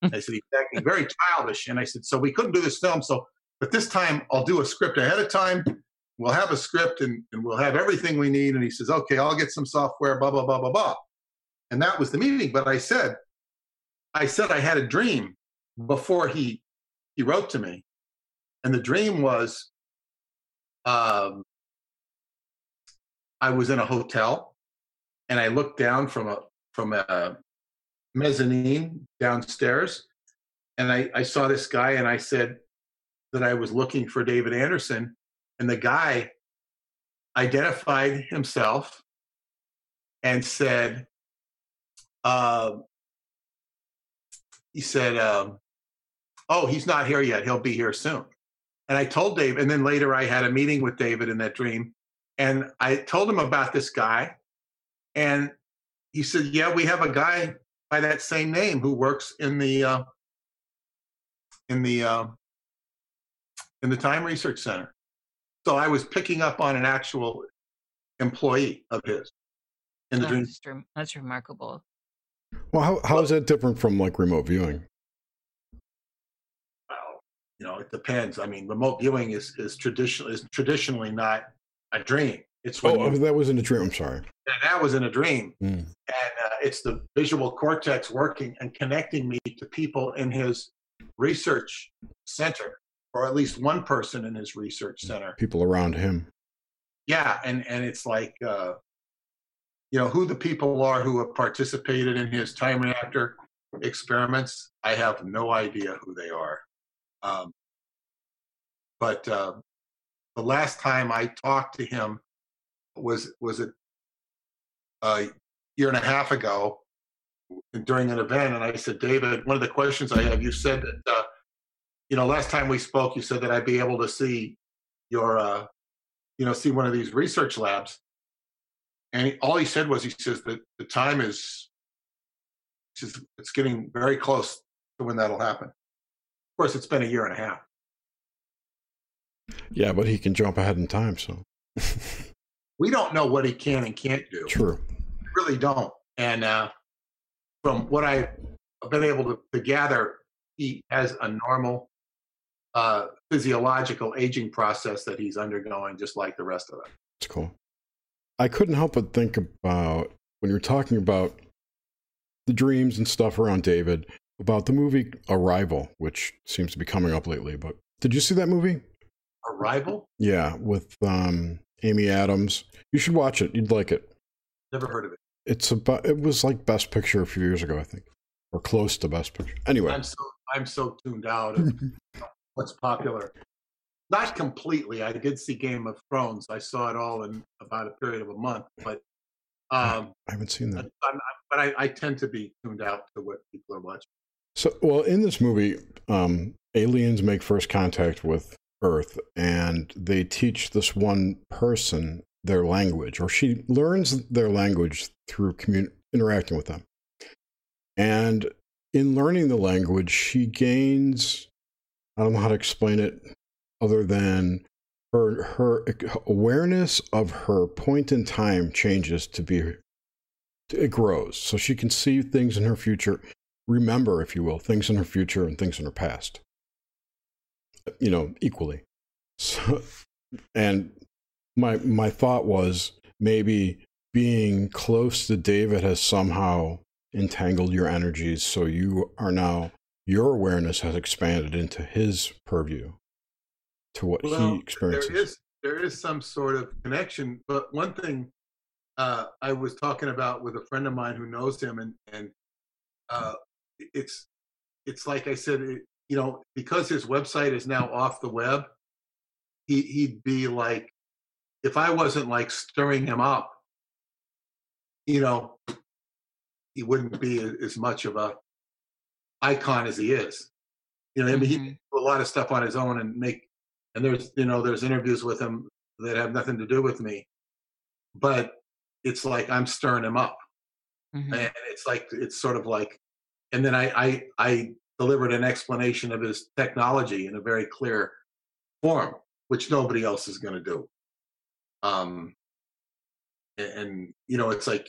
Hmm. I said, he's acting very childish. And I said, so we couldn't do this film. So, but this time I'll do a script ahead of time. We'll have a script and, and we'll have everything we need. And he says, okay, I'll get some software, blah, blah, blah, blah, blah. And that was the meeting. But I said, I said I had a dream before he he wrote to me. And the dream was um, I was in a hotel and I looked down from a from a mezzanine downstairs. And I, I saw this guy and I said that I was looking for David Anderson. And the guy identified himself and said, uh, he said, um, oh, he's not here yet. He'll be here soon. And I told Dave, and then later I had a meeting with David in that dream. And I told him about this guy. And he said, yeah, we have a guy by that same name who works in the uh, in the uh, in the Time Research Center. So I was picking up on an actual employee of his in the that's, dream. That's remarkable. Well, how how is that different from like remote viewing? Well, you know, it depends. I mean, remote viewing is is traditional is traditionally not a dream. It's when oh, you, that was in a dream. I'm sorry. That was in a dream, mm. and uh, it's the visual cortex working and connecting me to people in his research center or at least one person in his research center. People around him. Yeah, and and it's like uh, you know who the people are who have participated in his time reactor experiments. I have no idea who they are. Um, but uh, the last time I talked to him was was it a year and a half ago during an event, and I said, David, one of the questions I have, you said that uh, you know last time we spoke, you said that I'd be able to see your uh, you know see one of these research labs, and he, all he said was he says that the time is just it's getting very close to when that'll happen. Of course, it's been a year and a half. Yeah, but he can jump ahead in time, so. we don't know what he can and can't do. True. We really don't. And uh, from what I've been able to, to gather, he has a normal uh, physiological aging process that he's undergoing, just like the rest of us. That's cool. I couldn't help but think about when you're talking about the dreams and stuff around David, about the movie Arrival, which seems to be coming up lately. But did you see that movie? Arrival? Yeah, with um, Amy Adams. You should watch it. You'd like it. Never heard of it. It's about. It was like Best Picture a few years ago, I think, or close to Best Picture. Anyway, I'm so I'm so tuned out of what's popular. Not completely. I did see Game of Thrones. I saw it all in about a period of a month, but um, I haven't seen that. But I, I tend to be tuned out to what people are watching. So, well, in this movie, um, aliens make first contact with Earth, and they teach this one person their language, or she learns their language through commun- interacting with them. And in learning the language, she gains I don't know how to explain it other than her her awareness of her point in time changes to be it grows. So she can see things in her future remember if you will things in her future and things in her past you know equally. So and my my thought was maybe being close to David has somehow entangled your energies. So you are now your awareness has expanded into his purview to what well, he experiences. There is there is some sort of connection, but one thing uh, I was talking about with a friend of mine who knows him, and and uh, it's it's like I said, it, you know, because his website is now off the web, he he'd be like, if I wasn't like stirring him up, you know, he wouldn't be as much of a icon as he is. You know, I mean, mm-hmm. he do a lot of stuff on his own and make, and there's, you know, there's interviews with him that have nothing to do with me, but it's like I'm stirring him up, mm-hmm. and it's like it's sort of like, and then I I I delivered an explanation of his technology in a very clear form, which nobody else is going to do. Um, and, and, you know, it's like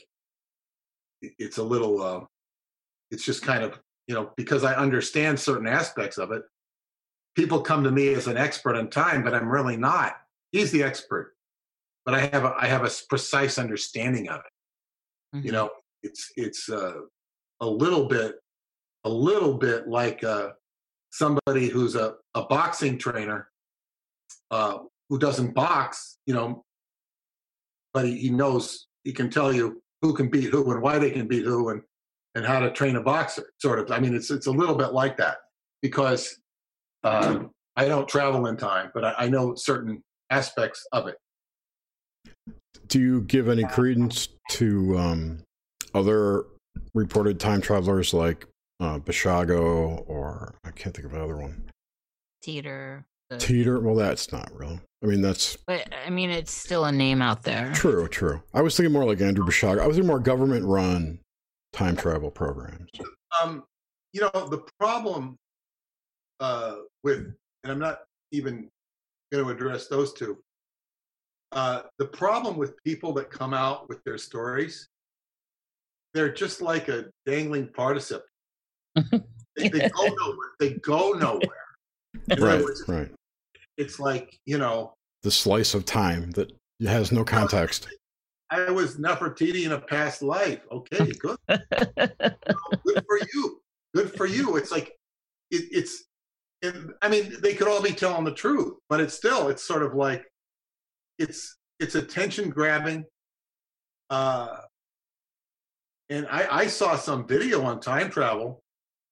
it's a little, uh, it's just kind of you know, because I understand certain aspects of it, people come to me as an expert on time, but I'm really not. He's the expert, but I have a, I have a precise understanding of it. Mm-hmm. You know, it's it's uh, a little bit a little bit like uh, somebody who's a, a boxing trainer uh, who doesn't box, you know, but he, he knows he can tell you who can beat who and why they can beat who and and how to train a boxer, sort of. I mean, it's it's a little bit like that because um, I don't travel in time, but I, I know certain aspects of it. Do you give any credence to um, other reported time travelers like uh, Basiago or I can't think of another one? Teeter. Teeter. Well, that's not real. I mean, that's. But I mean, it's still a name out there. True, true. I was thinking more like Andrew Basiago. I was thinking more government run time travel programs? Um, you know, the problem uh, with, and I'm not even going to address those two. Uh, the problem with people that come out with their stories, they're just like a dangling participle. they, they, go nowhere. They go nowhere. right, right. It's like you know the slice of time that has no context. I was Nefertiti in a past life. Okay, good. good for you. Good for you. It's like it, it's I mean, they could all be telling the truth, but it's still, it's sort of like, it's it's attention grabbing. Uh, and I, I saw some video on time travel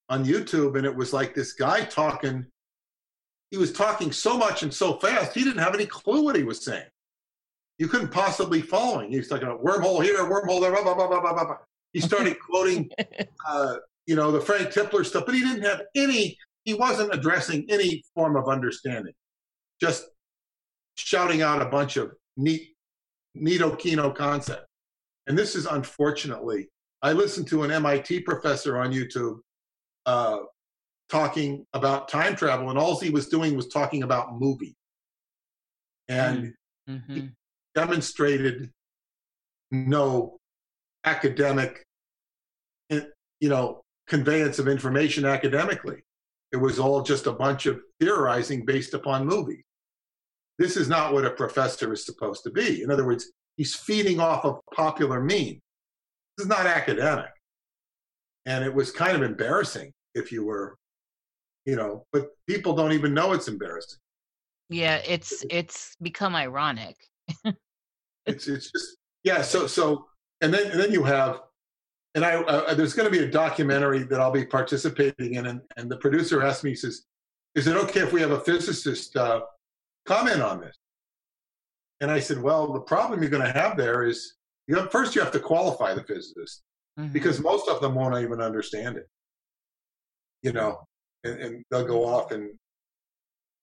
on YouTube, and it was like this guy talking. He was talking so much and so fast, he didn't have any clue what he was saying. You couldn't possibly follow him. He's talking about wormhole here, wormhole there, blah, blah, blah, blah, blah, blah. He started quoting, uh, you know, the Frank Tipler stuff, but he didn't have any, he wasn't addressing any form of understanding, just shouting out a bunch of neat, neato kino concept. And this is unfortunately, I listened to an MIT professor on YouTube uh, talking about time travel, and all he was doing was talking about movie. And mm-hmm. he demonstrated no academic, eh, you know, conveyance of information academically. It was all just a bunch of theorizing based upon movies. This is not what a professor is supposed to be. In other words, he's feeding off of popular meme. This is not academic. And it was kind of embarrassing if you were, you know, but people don't even know it's embarrassing. Yeah, it's it's become ironic. it's it's just yeah. So so and then and then you have, and I uh, there's going to be a documentary that I'll be participating in, and, and the producer asked me, he says, "Is it okay if we have a physicist uh, comment on this?" And I said, "Well, the problem you're going to have there is you have, first you have to qualify the physicist mm-hmm. because most of them won't even understand it." you know, and, and they'll go off and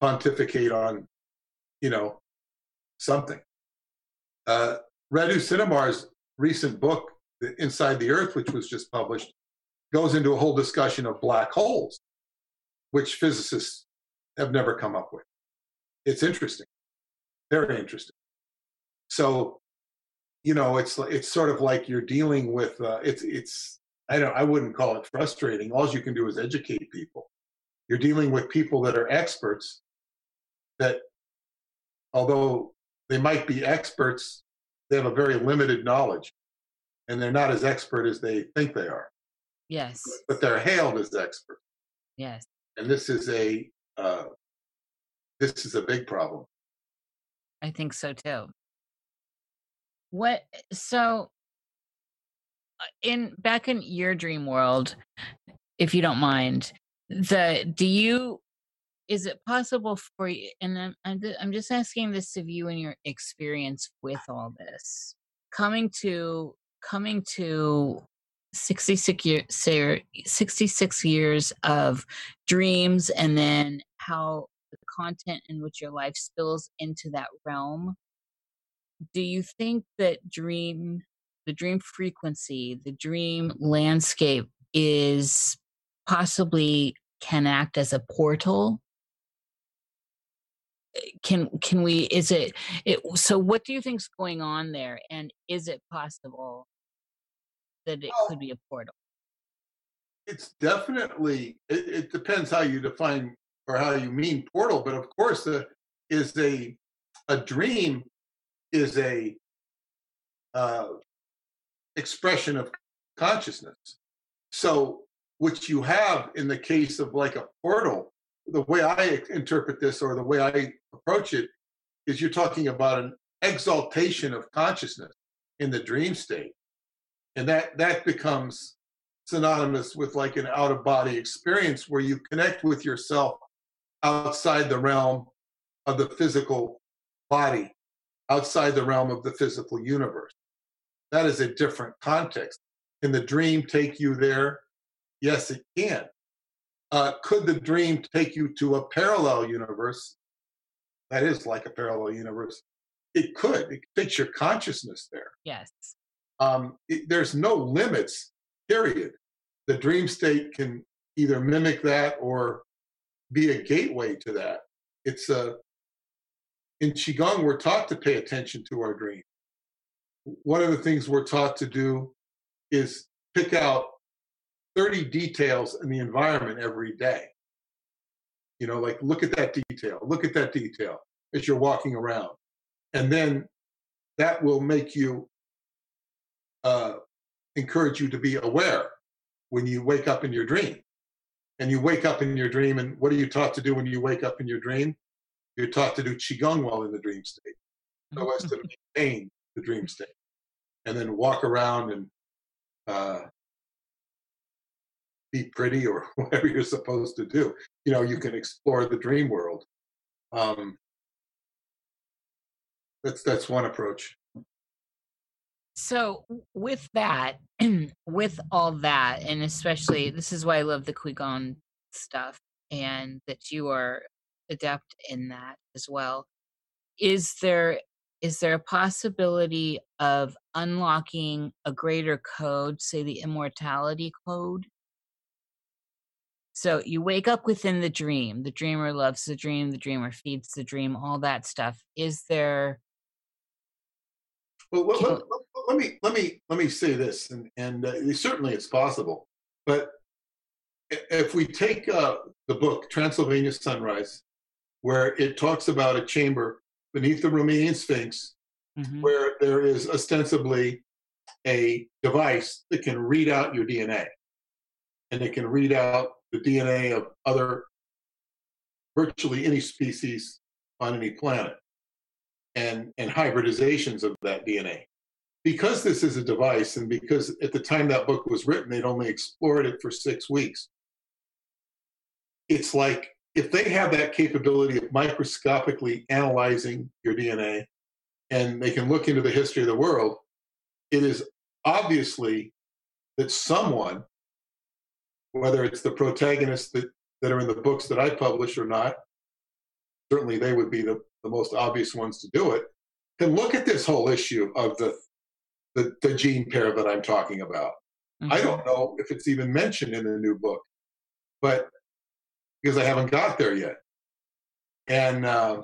pontificate on, you know, something. Uh, Radu Cinamar's recent book, Inside the Earth, which was just published, goes into a whole discussion of black holes, which physicists have never come up with. It's interesting, very interesting. So, you know, it's it's sort of like you're dealing with uh, it's it's I don't I wouldn't call it frustrating. All you can do is educate people. You're dealing with people that are experts that although they might be experts, they have a very limited knowledge and they're not as expert as they think they are. Yes. But they're hailed as experts. Yes. And this is a uh, this is a big problem. I think so too. What so uh, in back in your dream world, if you don't mind, the do you is it possible for you and I'm, I'm, just asking this of you and your experience with all this. Coming to coming to 66 years 66 years of dreams and then how the content in which your life spills into that realm do you think that dream the dream frequency, the dream landscape is possibly can act as a portal can can we is it, it so what do you think's going on there and is it possible that it could be a portal it's definitely it, it, depends how you define or how you mean portal but of course the is a a dream is a uh, expression of consciousness. So, what you have in the case of like a portal, the way I interpret this or the way I approach it is you're talking about an exaltation of consciousness in the dream state. And that that becomes synonymous with like an out of body experience where you connect with yourself outside the realm of the physical body, outside the realm of the physical universe. That is a different context. Can the dream take you there? Yes, it can. Uh, could the dream take you to a parallel universe? That is like a parallel universe. It could. It fits your consciousness there. Yes. Um, it, there's no limits, period. The dream state can either mimic that or be a gateway to that. It's a, in Qigong, we're taught to pay attention to our dream one of the things we're taught to do is pick out 30 details in the environment every day. You know, like look at that detail, look at that detail as you're walking around. And then that will make you uh, encourage you to be aware when you wake up in your dream. and you wake up in your dream, and what are you taught to do when you wake up in your dream? You're taught to do qigong while in the dream state, so as to maintain the dream state, and then walk around and uh, be pretty or whatever you're supposed to do. You know, you can explore the dream world. Um, that's that's one approach. So with that, with all that, and especially this is why I love the Qigong stuff, and that you are adept in that as well. Is there is there a possibility of unlocking a greater code, say the immortality code? So you wake up within the dream. The dreamer loves the dream. The dreamer feeds the dream. All that stuff. Is there? Well, let, let, let me let me let me say this, and and uh, certainly it's possible. But if we take uh, the book Transylvania Sunrise, where it talks about a chamber beneath the Romanian Sphinx, mm-hmm. where there is ostensibly a device that can read out your DNA, and it can read out the DNA of other virtually any species on any planet and, and hybridizations of that DNA. Because this is a device, and because at the time that book was written, they'd only explored it for six weeks, it's like if they have that capability of microscopically analyzing your DNA and they can look into the history of the world, it is obviously that someone whether it's the protagonists that, that are in the books that I publish or not, certainly they would be the, the most obvious ones to do it, can look at this whole issue of the, the, the gene pair that I'm talking about. Mm-hmm. I don't know if it's even mentioned in the new book, but because I haven't got there yet. And, uh,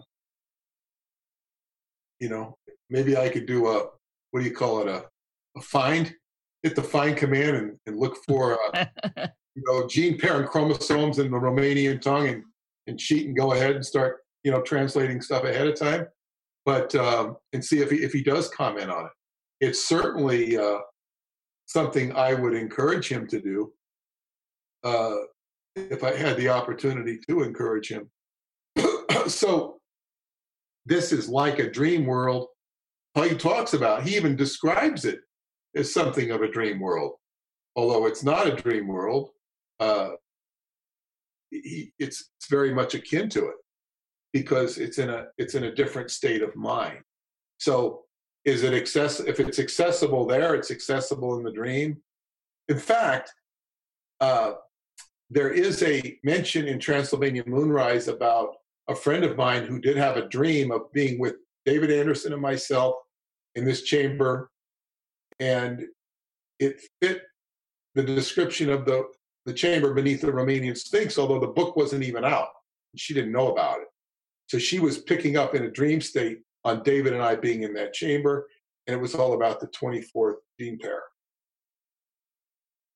you know, maybe I could do a, what do you call it, a, a find, hit the find command and, and look for a, you know, gene parent chromosomes in the Romanian tongue and, and cheat and go ahead and start, you know, translating stuff ahead of time. But, um, and see if he, if he does comment on it. It's certainly uh, something I would encourage him to do uh, if I had the opportunity to encourage him. so, this is like a dream world. He talks about, he even describes it as something of a dream world, although it's not a dream world uh, he, it's, it's very much akin to it because it's in a it's in a different state of mind. So is it access if it's accessible there, it's accessible in the dream. In fact, uh, there is a mention in Transylvania Moonrise about a friend of mine who did have a dream of being with David Anderson and myself in this chamber, and it fit the description of the the chamber beneath the Romanian Sphinx, although the book wasn't even out. She didn't know about it. So she was picking up in a dream state on David and I being in that chamber, and it was all about the 24th gene pair.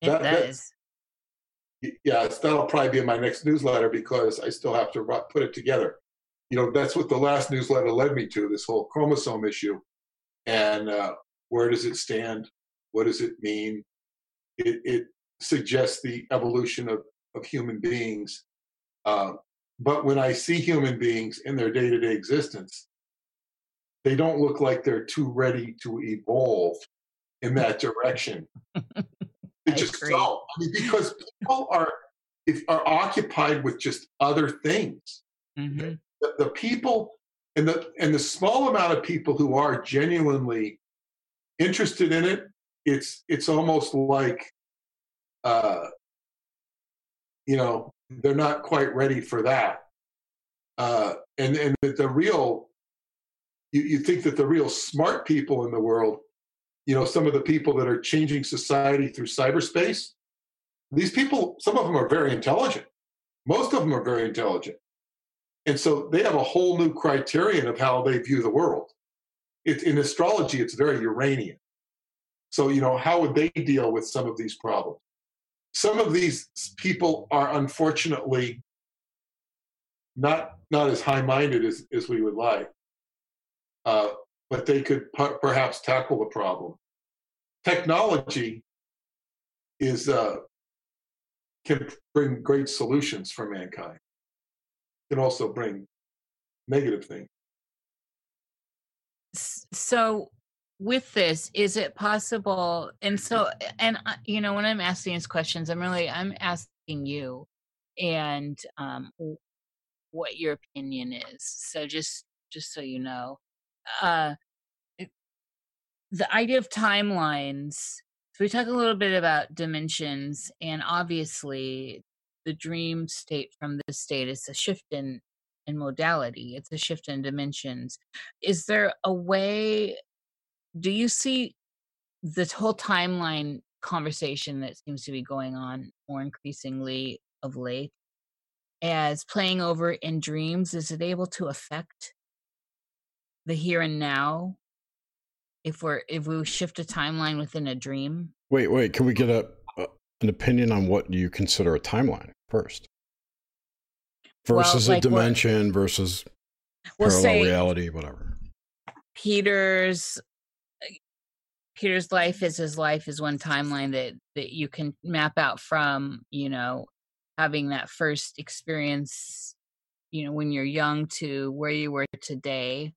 That, that is. Yeah, that'll probably be in my next newsletter because I still have to put it together. You know, that's what the last newsletter led me to this whole chromosome issue. And uh, where does it stand? What does it mean? It, it suggests the evolution of, of human beings. Uh, but when I see human beings in their day to day existence, they don't look like they're too ready to evolve in that direction. they just agree. don't. I mean, because people are if, are occupied with just other things. Mm-hmm. The, the people and the and the small amount of people who are genuinely interested in it, it's it's almost like uh, you know, they're not quite ready for that. Uh, and and the real, you, you think that the real smart people in the world, you know, some of the people that are changing society through cyberspace, these people, some of them are very intelligent. Most of them are very intelligent. And so they have a whole new criterion of how they view the world. It, in astrology, it's very Uranian. So, you know, how would they deal with some of these problems? Some of these people are unfortunately not not as high-minded as, as we would like uh, but they could p- perhaps tackle the problem technology is uh, can bring great solutions for mankind. Can also bring negative things. So, with this, is it possible? And so, and you know, when I'm asking these questions, I'm really I'm asking you, and um, what your opinion is. So just just so you know, uh, the idea of timelines. So we talk a little bit about dimensions, and obviously, the dream state from this state is a shift in in modality. It's a shift in dimensions. Is there a way? Do you see this whole timeline conversation that seems to be going on more increasingly of late as playing over in dreams is it able to affect the here and now? If we're if we shift a timeline within a dream? Wait wait can we get a, a an opinion on what you consider a timeline first? Versus well, like a dimension versus we'll parallel say reality whatever. Peter's peter's life is his life is one timeline that that you can map out from you know having that first experience you know when you're young to where you were today.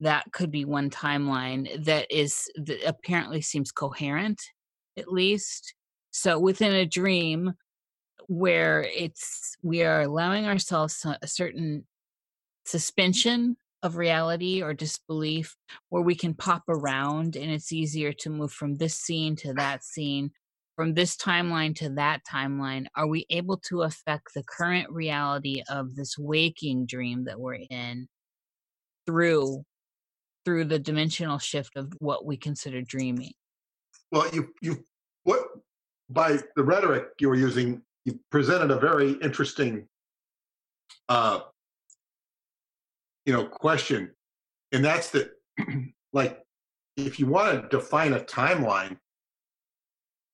That could be one timeline that is that apparently seems coherent at least. So within a dream where it's we are allowing ourselves a certain suspension of reality or disbelief where we can pop around and it's easier to move from this scene to that scene from this timeline to that timeline are we able to affect the current reality of this waking dream that we're in through through the dimensional shift of what we consider dreaming? Well you you what by the rhetoric you were using you presented a very interesting uh you know question and that's that like if you want to define a timeline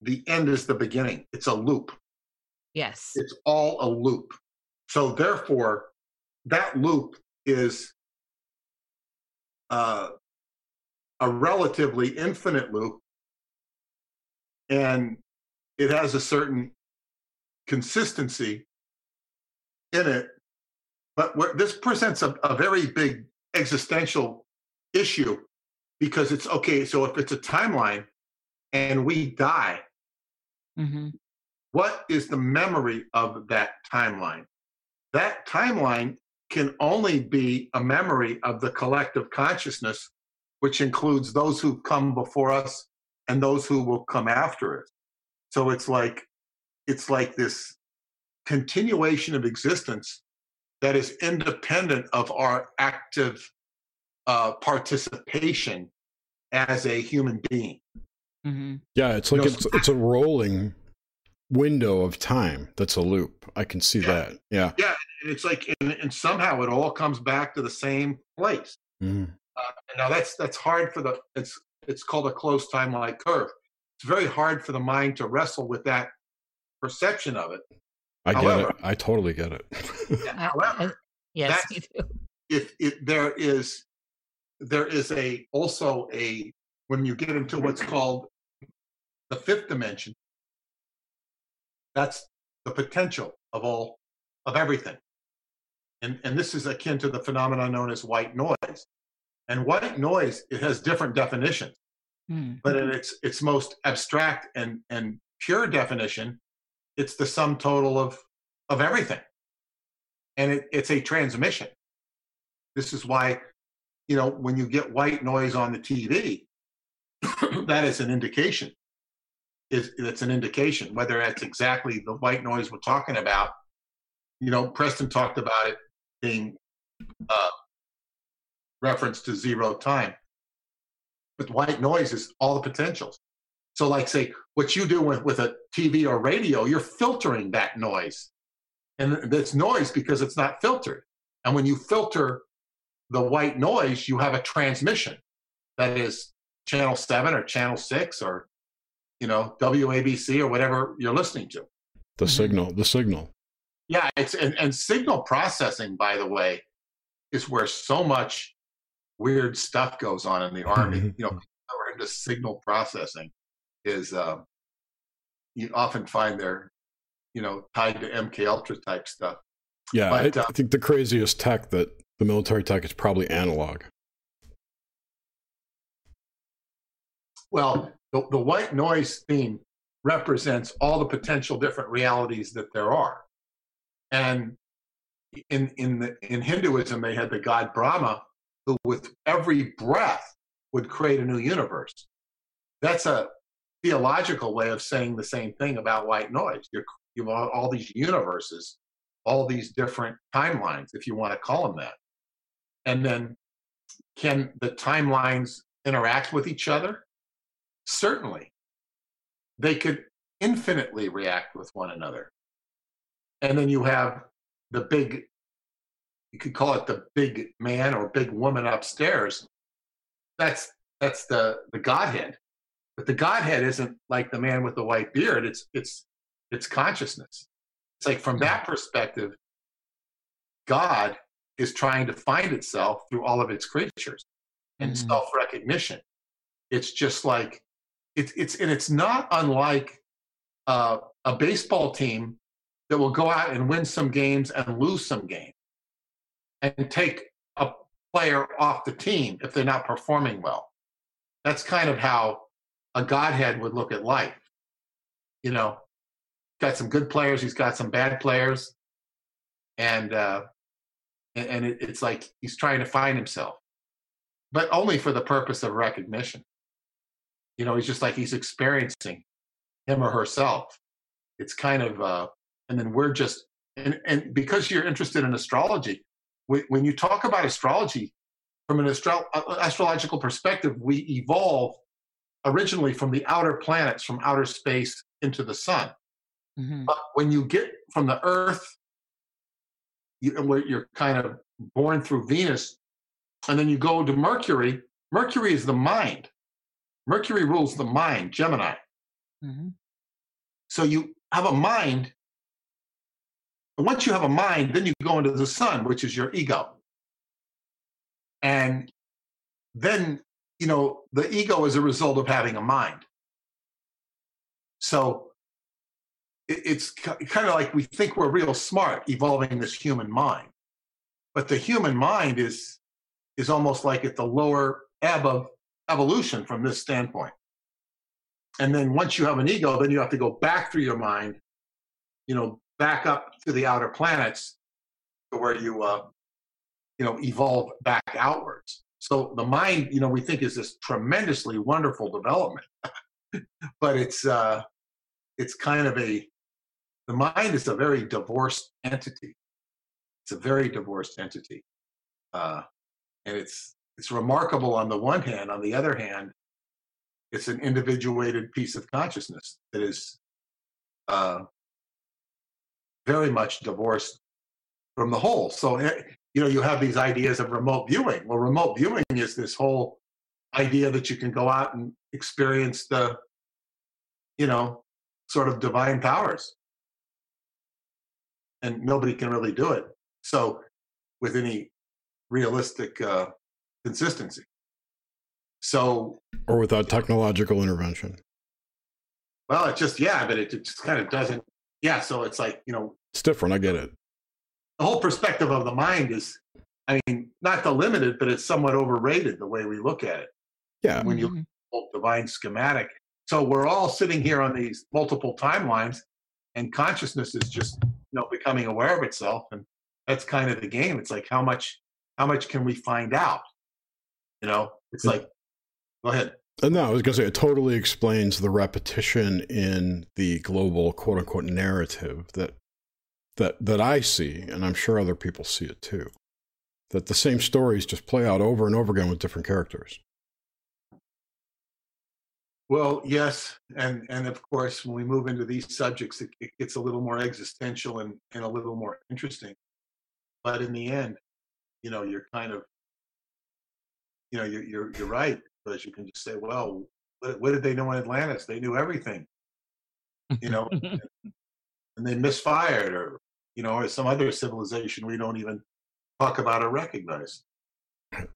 the end is the beginning. It's a loop. Yes. It's all a loop. So therefore, that loop is uh, a relatively infinite loop, and it has a certain consistency in it. But this presents a, a very big existential issue because it's okay. So if it's a timeline and we die, Mm-hmm. What is the memory of that timeline? That timeline can only be a memory of the collective consciousness, which includes those who come before us and those who will come after us. So it's like it's like this continuation of existence that is independent of our active uh, participation as a human being. Mm-hmm. Yeah, it's like you know, it's it's a rolling window of time that's a loop. I can see yeah. that. Yeah. Yeah, And it's like and, and, somehow it all comes back to the same place. Mm-hmm. Uh, now that's that's hard for the it's it's called a closed timelike curve. It's very hard for the mind to wrestle with that perception of it. I however, get it. I totally get it. however, yes, if if there is there is a also a when you get into what's called the fifth dimension, that's the potential of all of everything. And, and this is akin to the phenomenon known as white noise. And white noise, it has different definitions. Mm. But in its its most abstract and, and pure definition, it's the sum total of of everything. And it, it's a transmission. This is why, you know, when you get white noise on the TV, that is an indication. Is it's an indication whether that's exactly the white noise we're talking about. You know, Preston talked about it being uh, reference to zero time. But white noise is all the potentials. So, like, say, what you do with, with a TV or radio, you're filtering that noise. And it's noise because it's not filtered. And when you filter the white noise, you have a transmission that is channel 7 or channel 6 or you know WABC or whatever you're listening to. The mm-hmm. signal, the signal. Yeah, it's and, and signal processing, by the way, is where so much weird stuff goes on in the army. Mm-hmm. You know, we're into signal processing is uh, you often find their you know, tied to MK Ultra type stuff. Yeah, But, I, uh, I think the craziest tech that the military tech is probably analog. Well, the, the white noise theme represents all the potential different realities that there are. And in in the in Hinduism, they had the god Brahma, who with every breath would create a new universe. That's a theological way of saying the same thing about white noise. You're, you have all, all these universes, all these different timelines, if you want to call them that. And then, can the timelines interact with each other? Certainly. They could infinitely react with one another. And then you have the big, you could call it the big man or big woman upstairs. That's that's the the Godhead. But the Godhead isn't like the man with the white beard. It's it's it's consciousness. It's like from that perspective, God is trying to find itself through all of its creatures and Mhm. self-recognition. It's just like it's it's and it's not unlike uh, a baseball team that will go out and win some games and lose some games and take a player off the team if they're not performing well. That's kind of how a godhead would look at life. You know, got some good players, he's got some bad players, and uh, and, it, it's like he's trying to find himself, but only for the purpose of recognition. You know, he's just like he's experiencing him or herself. It's kind of, uh, and then we're just, and, and because you're interested in astrology, when, you talk about astrology from an astro- astrological perspective, we evolve originally from the outer planets, from outer space into the sun. Mhm. But when you get from the Earth, you, you're kind of born through Venus, and then you go to Mercury. Mercury is the mind. Mercury rules the mind, Gemini. Mhm. So you have a mind. And once you have a mind, then you go into the sun, which is your ego. And then, you know, the ego is a result of having a mind. So it- it's kind of like we think we're real smart evolving this human mind. But the human mind is is almost like at the lower ebb of evolution from this standpoint. And then once you have an ego, then you have to go back through your mind, you know, back up to the outer planets to where you, uh, you know, evolve back outwards. So the mind, you know, we think is this tremendously wonderful development, but it's uh, it's kind of a the mind is a very divorced entity. It's a very divorced entity, uh, and it's it's remarkable on the one hand. On the other hand, it's an individuated piece of consciousness that is uh, very much divorced from the whole. So, eh, you know, you have these ideas of remote viewing. Well, remote viewing is this whole idea that you can go out and experience the, you know, sort of divine powers. And nobody can really do it. So, with any realistic uh, consistency. So, Or without technological intervention. Well, it just yeah, but it, it just kind of doesn't. Yeah, so it's like you know It's different. I get it. The whole perspective of the mind is, I mean, not the limited, but it's somewhat overrated the way we look at it Yeah. when you look Mhm. at the divine schematic. So we're all sitting here on these multiple timelines, and consciousness is just you know becoming aware of itself, and that's kind of the game. It's like how much how much can we find out? You know, it's Yeah. like go ahead. Uh, No, I was going to say it totally explains the repetition in the global quote unquote narrative that that that I see, and I'm sure other people see it too. That the same stories just play out over and over again with different characters. Well, yes, and and of course, when we move into these subjects, it, it gets a little more existential and, and a little more interesting. But in the end, you know, you're kind of, you know, you're you're, you're right because you can just say, well, what, what did they know in Atlantis? They knew everything, you know, and they misfired, or you know, or some other civilization we don't even talk about or recognize.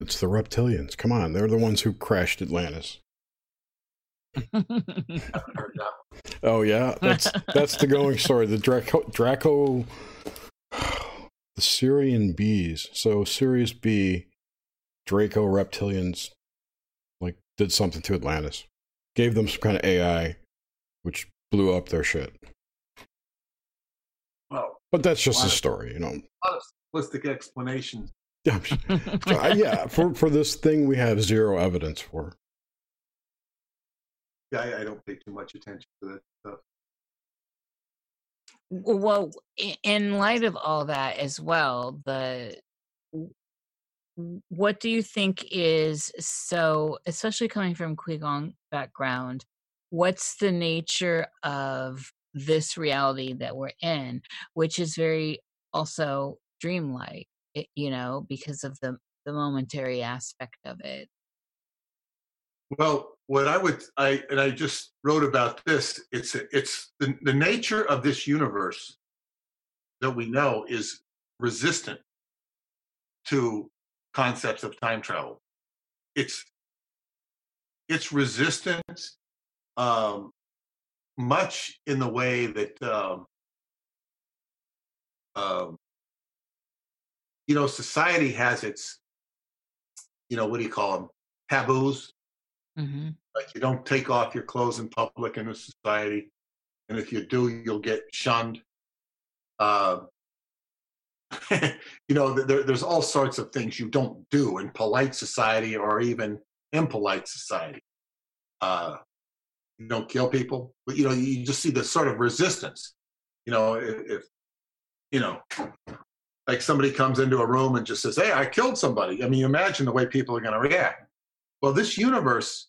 It's the reptilians. Come on, they're the ones who crashed Atlantis. I haven't heard that one. Oh yeah, that's that's the going story. The Draco, Draco, the Sirian bees. So Sirius B, Draco reptilians, like did something to Atlantis, gave them some kind of AI, which blew up their shit. Well, But that's just a Wow. story, you know. a lot of simplistic explanations. Yeah, yeah. For for this thing, we have zero evidence for. Yeah, I, I don't pay too much attention to that stuff. well in light of all that as well the what do you think is so especially coming from Qigong background what's the nature of this reality that we're in which is very also dreamlike you know because of the the momentary aspect of it Well, what I would I and I just wrote about this. It's it's the, the nature of this universe that we know is resistant to concepts of time travel. It's it's resistant um, much in the way that um, um, you know society has its you know what do you call them taboos hmm like you don't take off your clothes in public in a society, and if you do, you'll get shunned. Uh, you know, there, there's all sorts of things you don't do in polite society or even impolite society. Uh, you don't kill people, but you know, you just see the sort of resistance. You know, if, if you know, like somebody comes into a room and just says, "Hey, I killed somebody." I mean, you imagine the way people are going to react. Well, this universe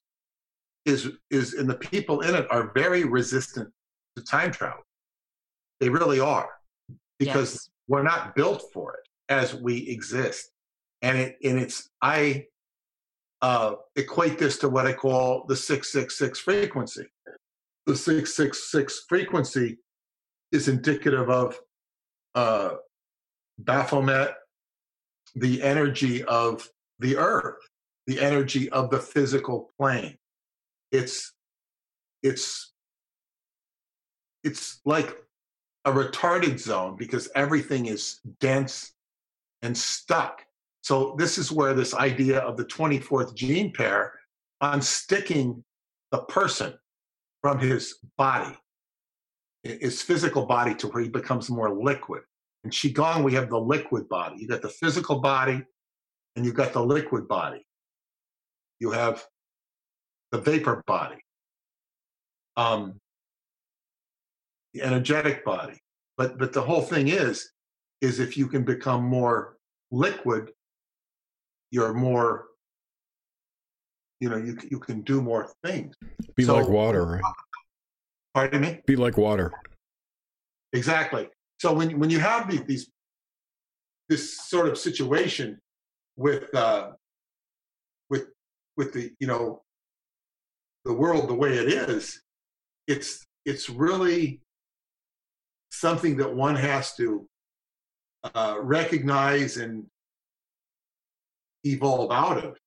is is and the people in it are very resistant to time travel. They really are because Yes. we're not built for it as we exist. And it and it's I uh, equate this to what I call the six six six frequency. The six six six frequency is indicative of uh, Baphomet, the energy of the earth, the energy of the physical plane it's it's it's like a retarded zone because everything is dense and stuck so this is where this idea of the 24th gene pair unsticking the person from his body his physical body to where he becomes more liquid. In qigong we have the liquid body. You got the physical body and you've got the liquid body. You have the vapor body, um, the energetic body. But but the whole thing is, is if you can become more liquid, you're more, you know, you you can do more things. Be So- like water, right? Pardon me. Be like water. Exactly. So when when you have these, these this sort of situation with uh, with with the you know the world the way it is, it's it's really something that one has to uh, recognize and evolve out of.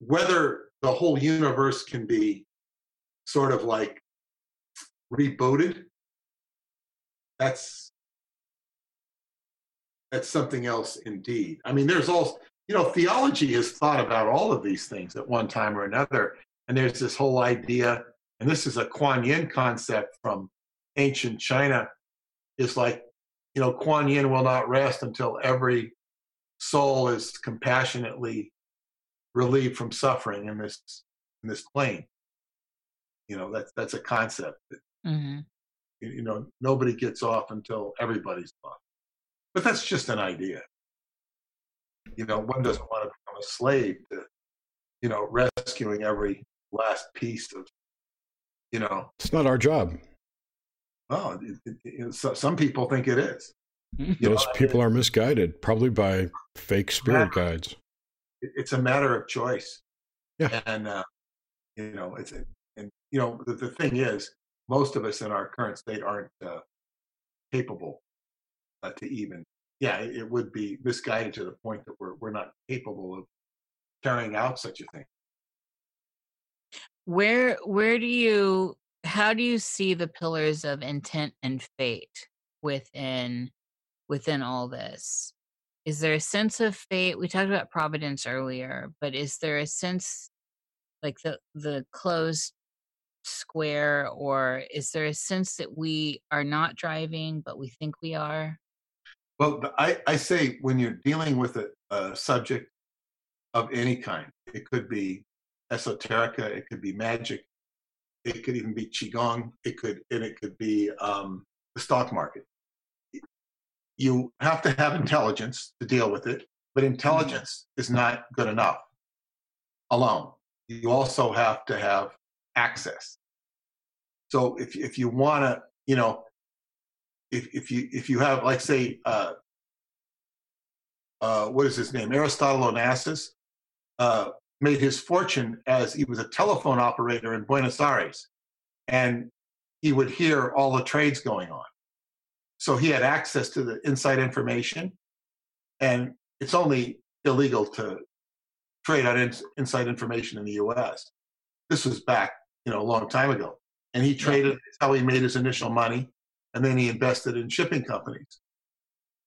Whether the whole universe can be sort of like rebooted, that's that's something else indeed. I mean, there's all you know, theology has thought about all of these things at one time or another. And there's this whole idea, and this is a Kuan Yin concept from ancient China, is like, you know, Kuan Yin will not rest until every soul is compassionately relieved from suffering in this in this plane. You know, that's that's a concept that hmm you you know nobody gets off until everybody's off. But that's just an idea. You know, one doesn't want to become a slave to, you know, rescuing every last piece of, you know, It's not our job. oh, it, it, it, so, some people think it is. You know, Those people are misguided, probably by fake spirit guides. it's a matter of choice. Yeah. And, uh, you know, it's, and, you know, the, the thing is, most of us in our current state aren't uh, capable uh, to even, yeah, it, it would be misguided to the point that we're, we're not capable of carrying out such a thing. where where do you how do you see the pillars of intent and fate within within all this? Is there a sense of fate? We talked about providence earlier, but is there a sense like the the closed square or is there a sense that we are not driving but we think we are? Well, I, I say when you're dealing with a, a subject of any kind, it could be esoterica, it could be magic, it could even be qigong, it could and it could be um, the stock market. You have to have intelligence to deal with it, but mm-hmm. intelligence is not good enough alone. You also have to have access. So if if you want to, you know, if if you if you have like say uh, uh, what is his name Aristotle Onassis uh, made his fortune as he was a telephone operator in Buenos Aires, and he would hear all the trades going on. So he had access to the inside information, and it's only illegal to trade on in, inside information in the U.S. This was back, you know, a long time ago, and he traded. That's how he made his initial money, and then he invested in shipping companies,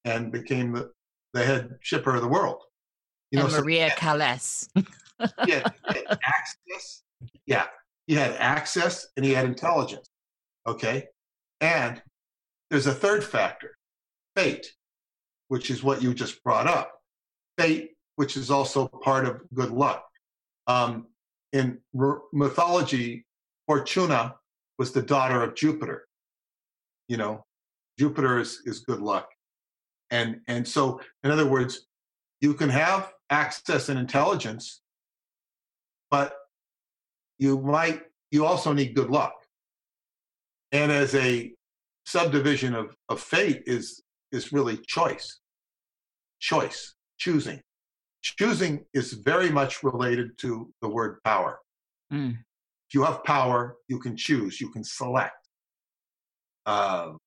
and became the, the head shipper of the world. You know, Maria so Callas. yeah, access. Yeah, he had access and he had intelligence. Okay, and there's a third factor, fate, which is what you just brought up. Fate, which is also part of good luck. Um, in r- mythology, Fortuna was the daughter of Jupiter. You know, Jupiter is, is good luck. And, and so, in other words, you can have access and intelligence, but you might, you also need good luck. And as a subdivision of, of fate is, is really choice, choice, choosing. Choosing is very much related to the word power. Mm. If you have power, you can choose, you can select. Um,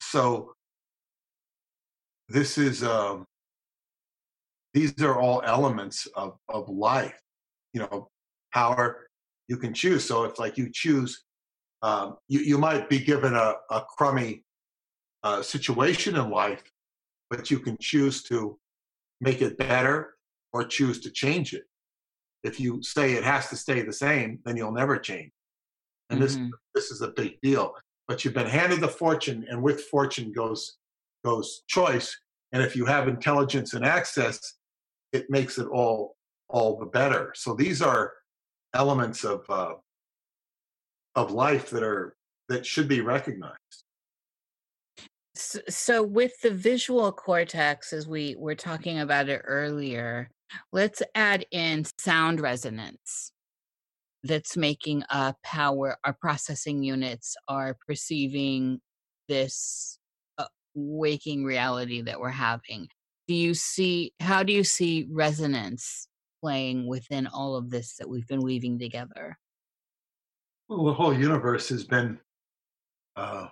so this is um, these are all elements of, of life you know power you can choose so if like you choose um, you, you might be given a, a crummy uh, situation in life but you can choose to make it better or choose to change it. If you say it has to stay the same then you'll never change. And mm-hmm. this this is a big deal. But you've been handed the fortune and with fortune goes goes choice. And if you have intelligence and access it makes it all all the better. So these are elements of uh, of life that are that should be recognized. So, with the visual cortex as we were talking about it earlier let's add in sound resonance that's making up how our processing units are perceiving this uh, waking reality that we're having. Do you see how do you see resonance playing within all of this that we've been weaving together well the whole universe has been uh,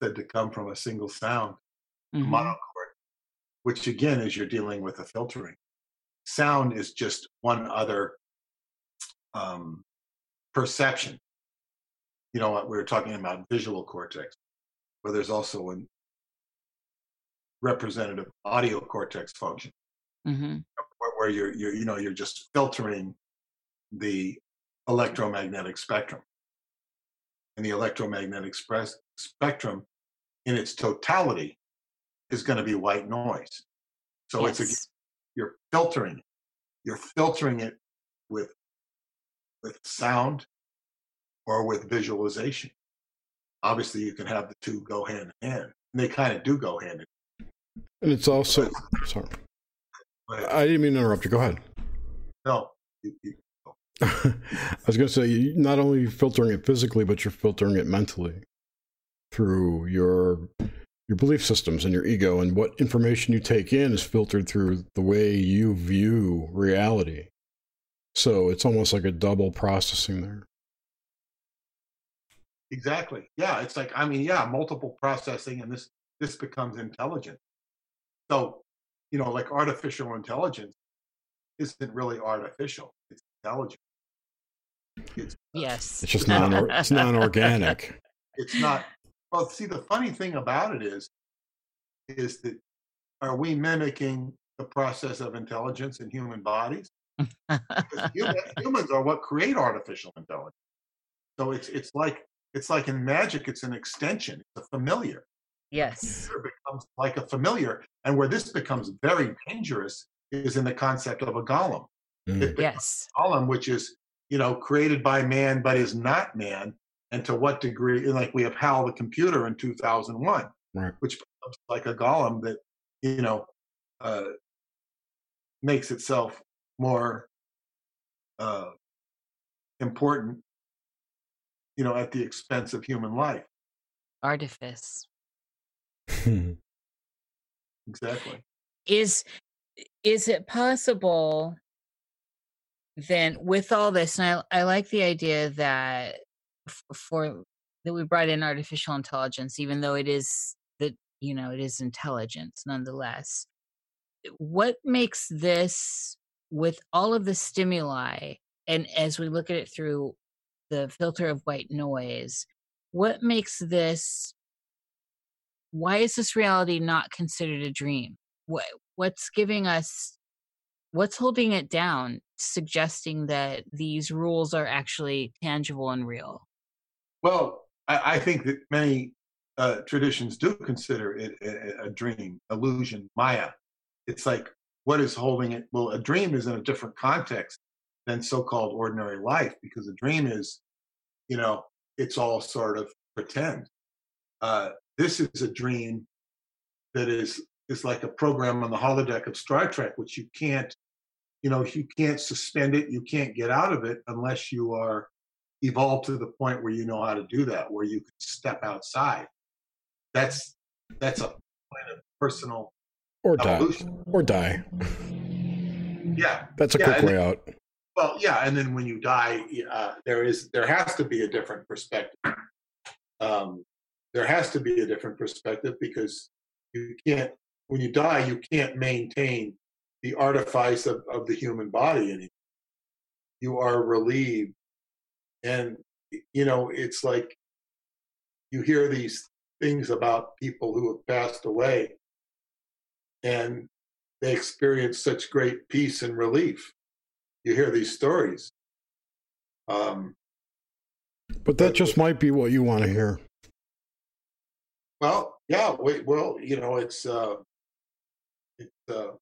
said to come from a single sound mm-hmm. monochord which again is you're dealing with a filtering sound is just one other um, perception you know what we were talking about visual cortex but there's also a representative audio cortex function mm-hmm. where, where you're, you're, you know, you're just filtering the electromagnetic spectrum. And the electromagnetic spectrum in its totality is going to be white noise. So yes. it's a, you're filtering it. You're filtering it with with sound or with visualization obviously you can have the two go hand in hand. And they kind of do go hand in hand. And it's also sorry. I didn't mean to interrupt you. Go ahead. No. You, you, I was going to say, not only filtering it physically, but you're filtering it mentally through your your belief systems and your ego, and what information you take in is filtered through the way you view reality. So it's almost like a double processing there. Exactly. Yeah, it's like I mean, yeah, multiple processing, and this this becomes intelligent. So, you know, like artificial intelligence isn't really artificial; it's intelligent. It's, yes. It's just non it's non-organic. it's not. Well, see, the funny thing about it is, is that are we mimicking the process of intelligence in human bodies? human, humans are what create artificial intelligence. So it's it's like it's like in magic, it's an extension, it's a familiar. yes. It becomes like a familiar, and where this becomes very dangerous is in the concept of a golem. Mm. It becomes Yes. a golem, which is you know created by man but is not man, and to what degree? and Like we have HAL the computer in 2001, Right. which becomes like a golem that you know uh, makes itself more uh, important, you know, at the expense of human life. Artifice. Exactly. is is it possible then with all this and i, I like the idea that for that we brought in artificial intelligence even though it is that you know it is intelligence nonetheless. What makes this with all of the stimuli and as we look at it through the filter of white noise what makes this why is this reality not considered a dream? What what's giving us what's holding it down suggesting that these rules are actually tangible and real Well, I, I think that many uh, traditions do consider it a, a dream, illusion, Maya. It's like what is holding it? Well, a dream is in a different context than so-called ordinary life because a dream is, you know, it's all sort of pretend. Uh, this is a dream that is is like a program on the holodeck of Star Trek, which you can't, you know, you can't suspend it, you can't get out of it unless you are evolved to the point where you know how to do that, where you can step outside. That's that's a personal or die. evolution. Or die. Yeah. That's a Yeah, quick way out. Well, yeah, and then when you die, uh, there is there has to be a different perspective. Um, there has to be a different perspective because you can't when you die, you can't maintain the artifice of, of the human body anymore. You are relieved, and you know it's like you hear these things about people who have passed away, and they experience such great peace and relief you hear these stories. Um, But that just might be what you want to hear. well, yeah, we, well, you know, it's uh, uh,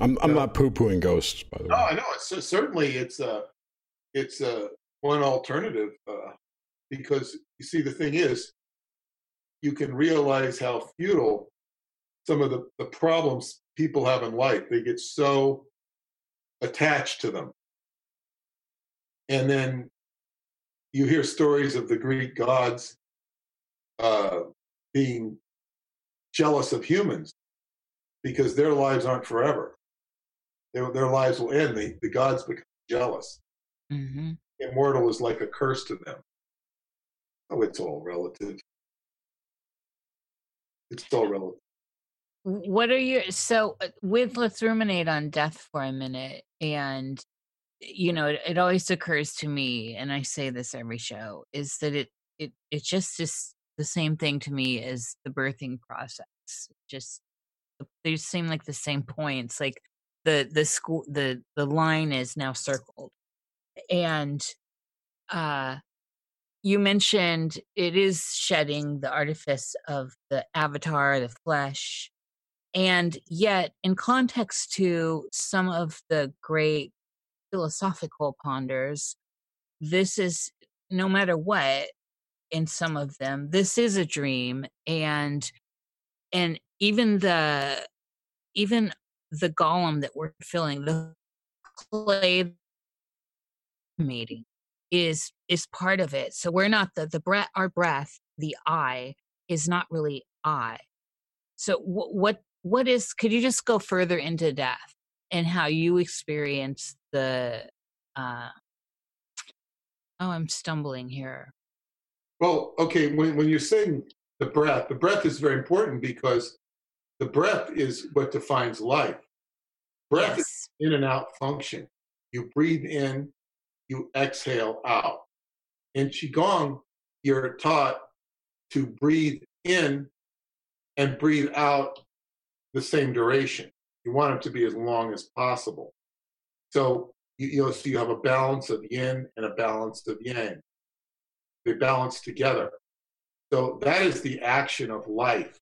I'm I'm not poo pooing ghosts, by the no, way. I know it's certainly it's uh, it's uh, one alternative uh, because you see the thing is, you can realize how futile some of the, the problems people have in life. They get so attached to them, and then you hear stories of the Greek gods uh, being jealous of humans because their lives aren't forever. Their, their lives will end. The, the gods become jealous. hmm Immortal is like a curse to them. Oh, it's all relative. It's all relative. what are your so uh, with let's ruminate on death for a minute and you know it, it always occurs to me and i say this every show is that it it it just is the same thing to me as the birthing process just they seem like the same points like the the school the the line is now circled. And uh you mentioned it is shedding the artifice of the avatar the flesh and yet in context to some of the great philosophical ponders this is no matter what in some of them this is a dream and and even the even the golem that we're filling the clay meeting is is part of it. So we're not the the breath our breath the i is not really i. So wh- what what is could you just go further into death and how you experience the uh oh i'm stumbling here Well, okay, when, when you're saying the breath, the breath is very important because the breath is what defines life. Breath is in and out function. You breathe in you exhale out. In Qigong, you're taught to breathe in and breathe out the same duration. You want it to be as long as possible. So you, you know, so you have a balance of yin and a balance of yang. They balance together. So that is the action of life.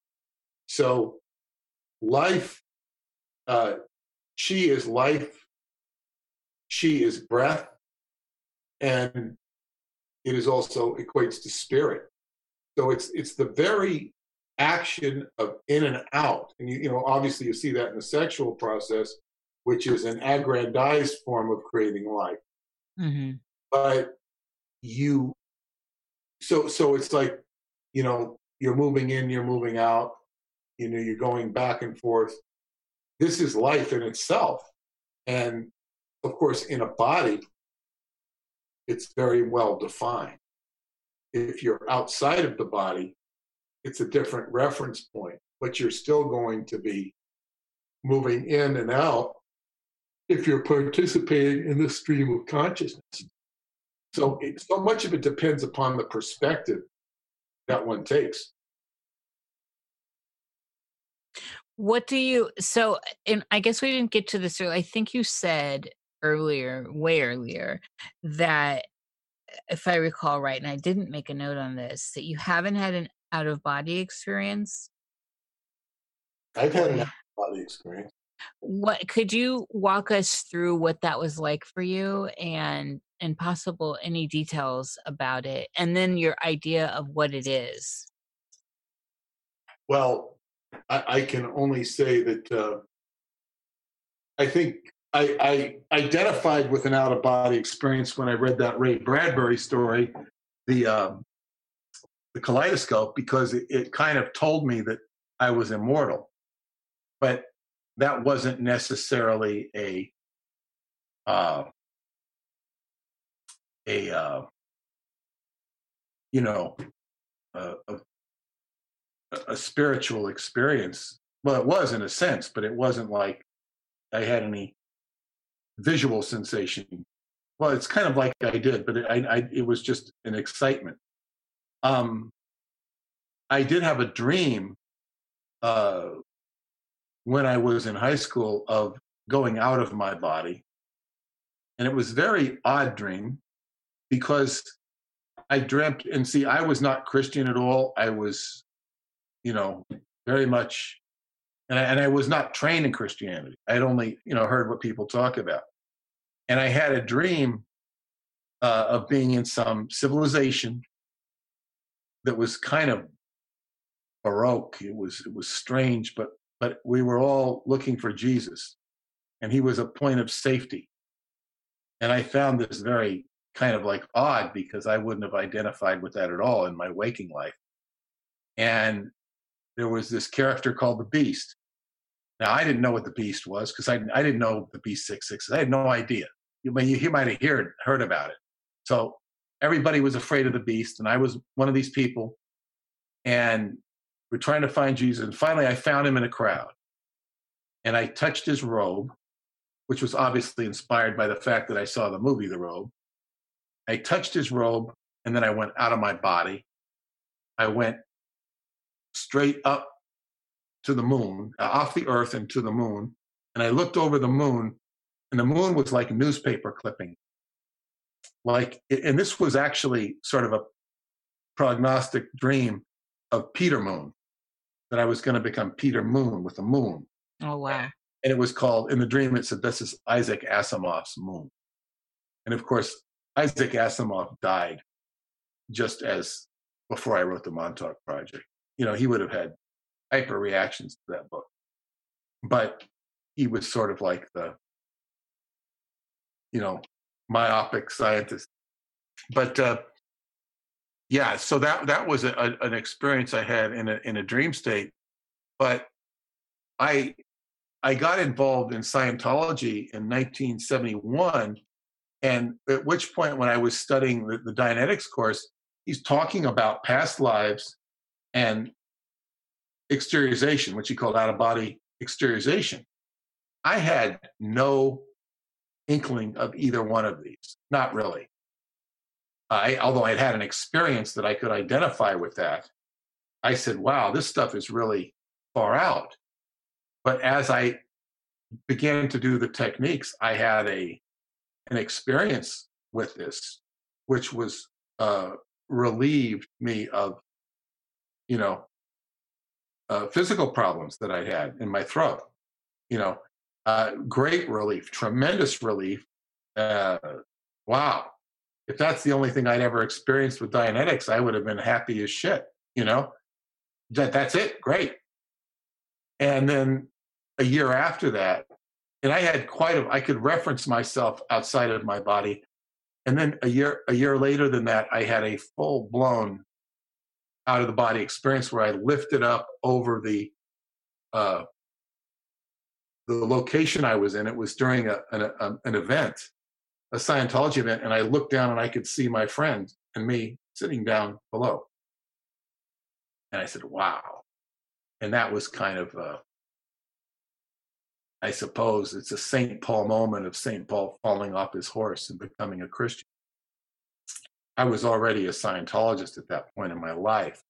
So life, uh, chi is life, chi is breath, and it is also equates to spirit. So it's it's the very action of in and out, and you you know obviously you see that in the sexual process, which is an aggrandized form of creating life. Mm-hmm. But you, so so it's like, you know, you're moving in, you're moving out, you know, you're going back and forth. This is life in itself, and of course, in a body, it's very well defined. If you're outside of the body, it's a different reference point, but you're still going to be moving in and out if you're participating in the stream of consciousness. So, it, so much of it depends upon the perspective that one takes. What do you so and I guess we didn't get to this earlier. I think you said earlier, way earlier, that if I recall right, and I didn't make a note on this, that you haven't had an out of body experience. I've had an out of body experience. What could you walk us through what that was like for you and and possible any details about it and then your idea of what it is? Well, I, I can only say that uh, I think I, I, identified with an out of body experience when I read that Ray Bradbury story, the um, the kaleidoscope, because it, it kind of told me that I was immortal, but that wasn't necessarily a uh, a uh, you know a, a, a spiritual experience. Well, it was in a sense, but it wasn't like I had any visual sensation. Well, it's kind of like I did, but it, I, I, it was just an excitement. Um, I did have a dream uh, when I was in high school of going out of my body, and it was very odd dream because I dreamt and see I was not Christian at all. I was, you know, very much and I, and I was not trained in Christianity. I had only you know heard what people talk about, and I had a dream uh, of being in some civilization that was kind of baroque. It was it was strange, but but we were all looking for Jesus, and he was a point of safety. And I found this very kind of like odd because I wouldn't have identified with that at all in my waking life. And there was this character called the Beast. Now I didn't know what the Beast was because I, I didn't know the Beast Six Six. I had no idea. You, you, you might have heard heard about it. So everybody was afraid of the Beast, and I was one of these people. And we're trying to find Jesus. And finally, I found him in a crowd, and I touched his robe, which was obviously inspired by the fact that I saw the movie The Robe. I touched his robe, and then I went out of my body. I went straight up to the moon, uh, off the earth and to the moon. And I looked over the moon, and the moon was like newspaper clipping. Like, and this was actually sort of a prognostic dream of Peter Moon, that I was going to become Peter Moon with the moon. Oh, wow. And it was called, in the dream, it said, This is Isaac Asimov's moon. And of course, Isaac Asimov died just as before I wrote the Montauk Project you know, he would have had hyper reactions to that book. But he was sort of like the, you know, myopic scientist. But uh, yeah, so that that was a, a, an experience I had in a in a dream state. But I I got involved in Scientology in 1971, and at which point, when I was studying the, the Dianetics course, he's talking about past lives and exteriorization, which he called out of body exteriorization. I had no inkling of either one of these. Not really. I, although I'd had an experience that I could identify with that, I said, wow, this stuff is really far out. But as I began to do the techniques, I had a an experience with this, which was uh, relieved me of, you know, uh, physical problems that I had in my throat. You know, uh, great relief, tremendous relief. Uh, wow, if that's the only thing I'd ever experienced with Dianetics, I would have been happy as shit. You know, that that's it, great. And then a year after that, and I had quite a, I could reference myself outside of my body. And then a year a year later than that, I had a full blown out of the body experience where I lifted up over the uh, the location I was in. It was during a, an, a, an event, a Scientology event, and I looked down and I could see my friend and me sitting down below. And I said, "Wow!" And that was kind of uh, I suppose it's a St. Paul moment of St. Paul falling off his horse and becoming a Christian. I was already a Scientologist at that point in my life,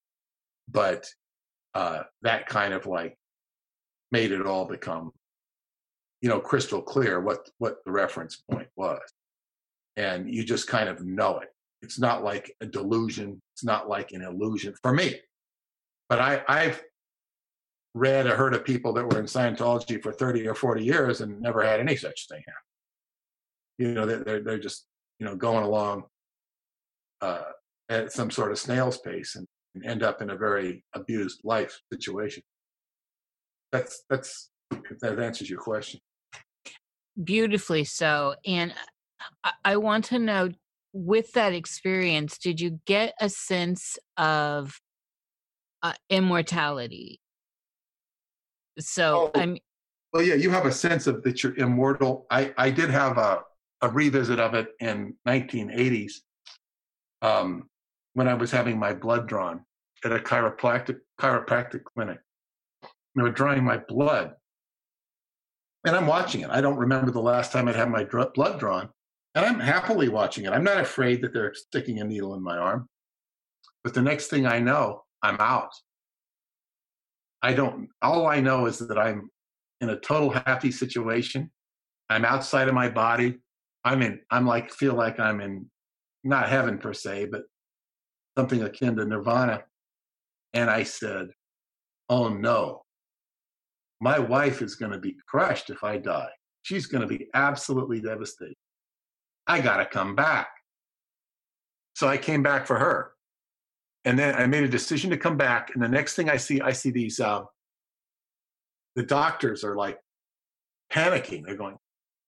but uh, that kind of like made it all become, you know, crystal clear what what the reference point was, and you just kind of know it. It's not like a delusion. It's not like an illusion for me. But I, I've read or heard of people that were in Scientology for 30 or 40 years and never had any such thing happen. You know, they're, they're just, you know, going along uh, at some sort of snail's pace and, and end up in a very abused life situation. That's, that's, if that answers your question. Beautifully so. And I, I want to know with that experience, did you get a sense of uh, immortality? So Oh. I'm Well, yeah, you have a sense of that you're immortal. I, I did have a, a revisit of it in 1980s um, when I was having my blood drawn at a chiropractic chiropractic clinic. They were drawing my blood, and I'm watching it. I don't remember the last time I'd had my dr- blood drawn, and I'm happily watching it. I'm not afraid that they're sticking a needle in my arm. But the next thing I know, I'm out. I don't, all I know is that I'm in a total happy situation. I'm outside of my body. I'm in, I'm like, feel like I'm in not heaven per se, but something akin to nirvana. And I said, Oh no, my wife is going to be crushed if I die. She's going to be absolutely devastated. I got to come back. So I came back for her and then I made a decision to come back. And the next thing I see, I see these. Uh, the doctors are like panicking. They're going,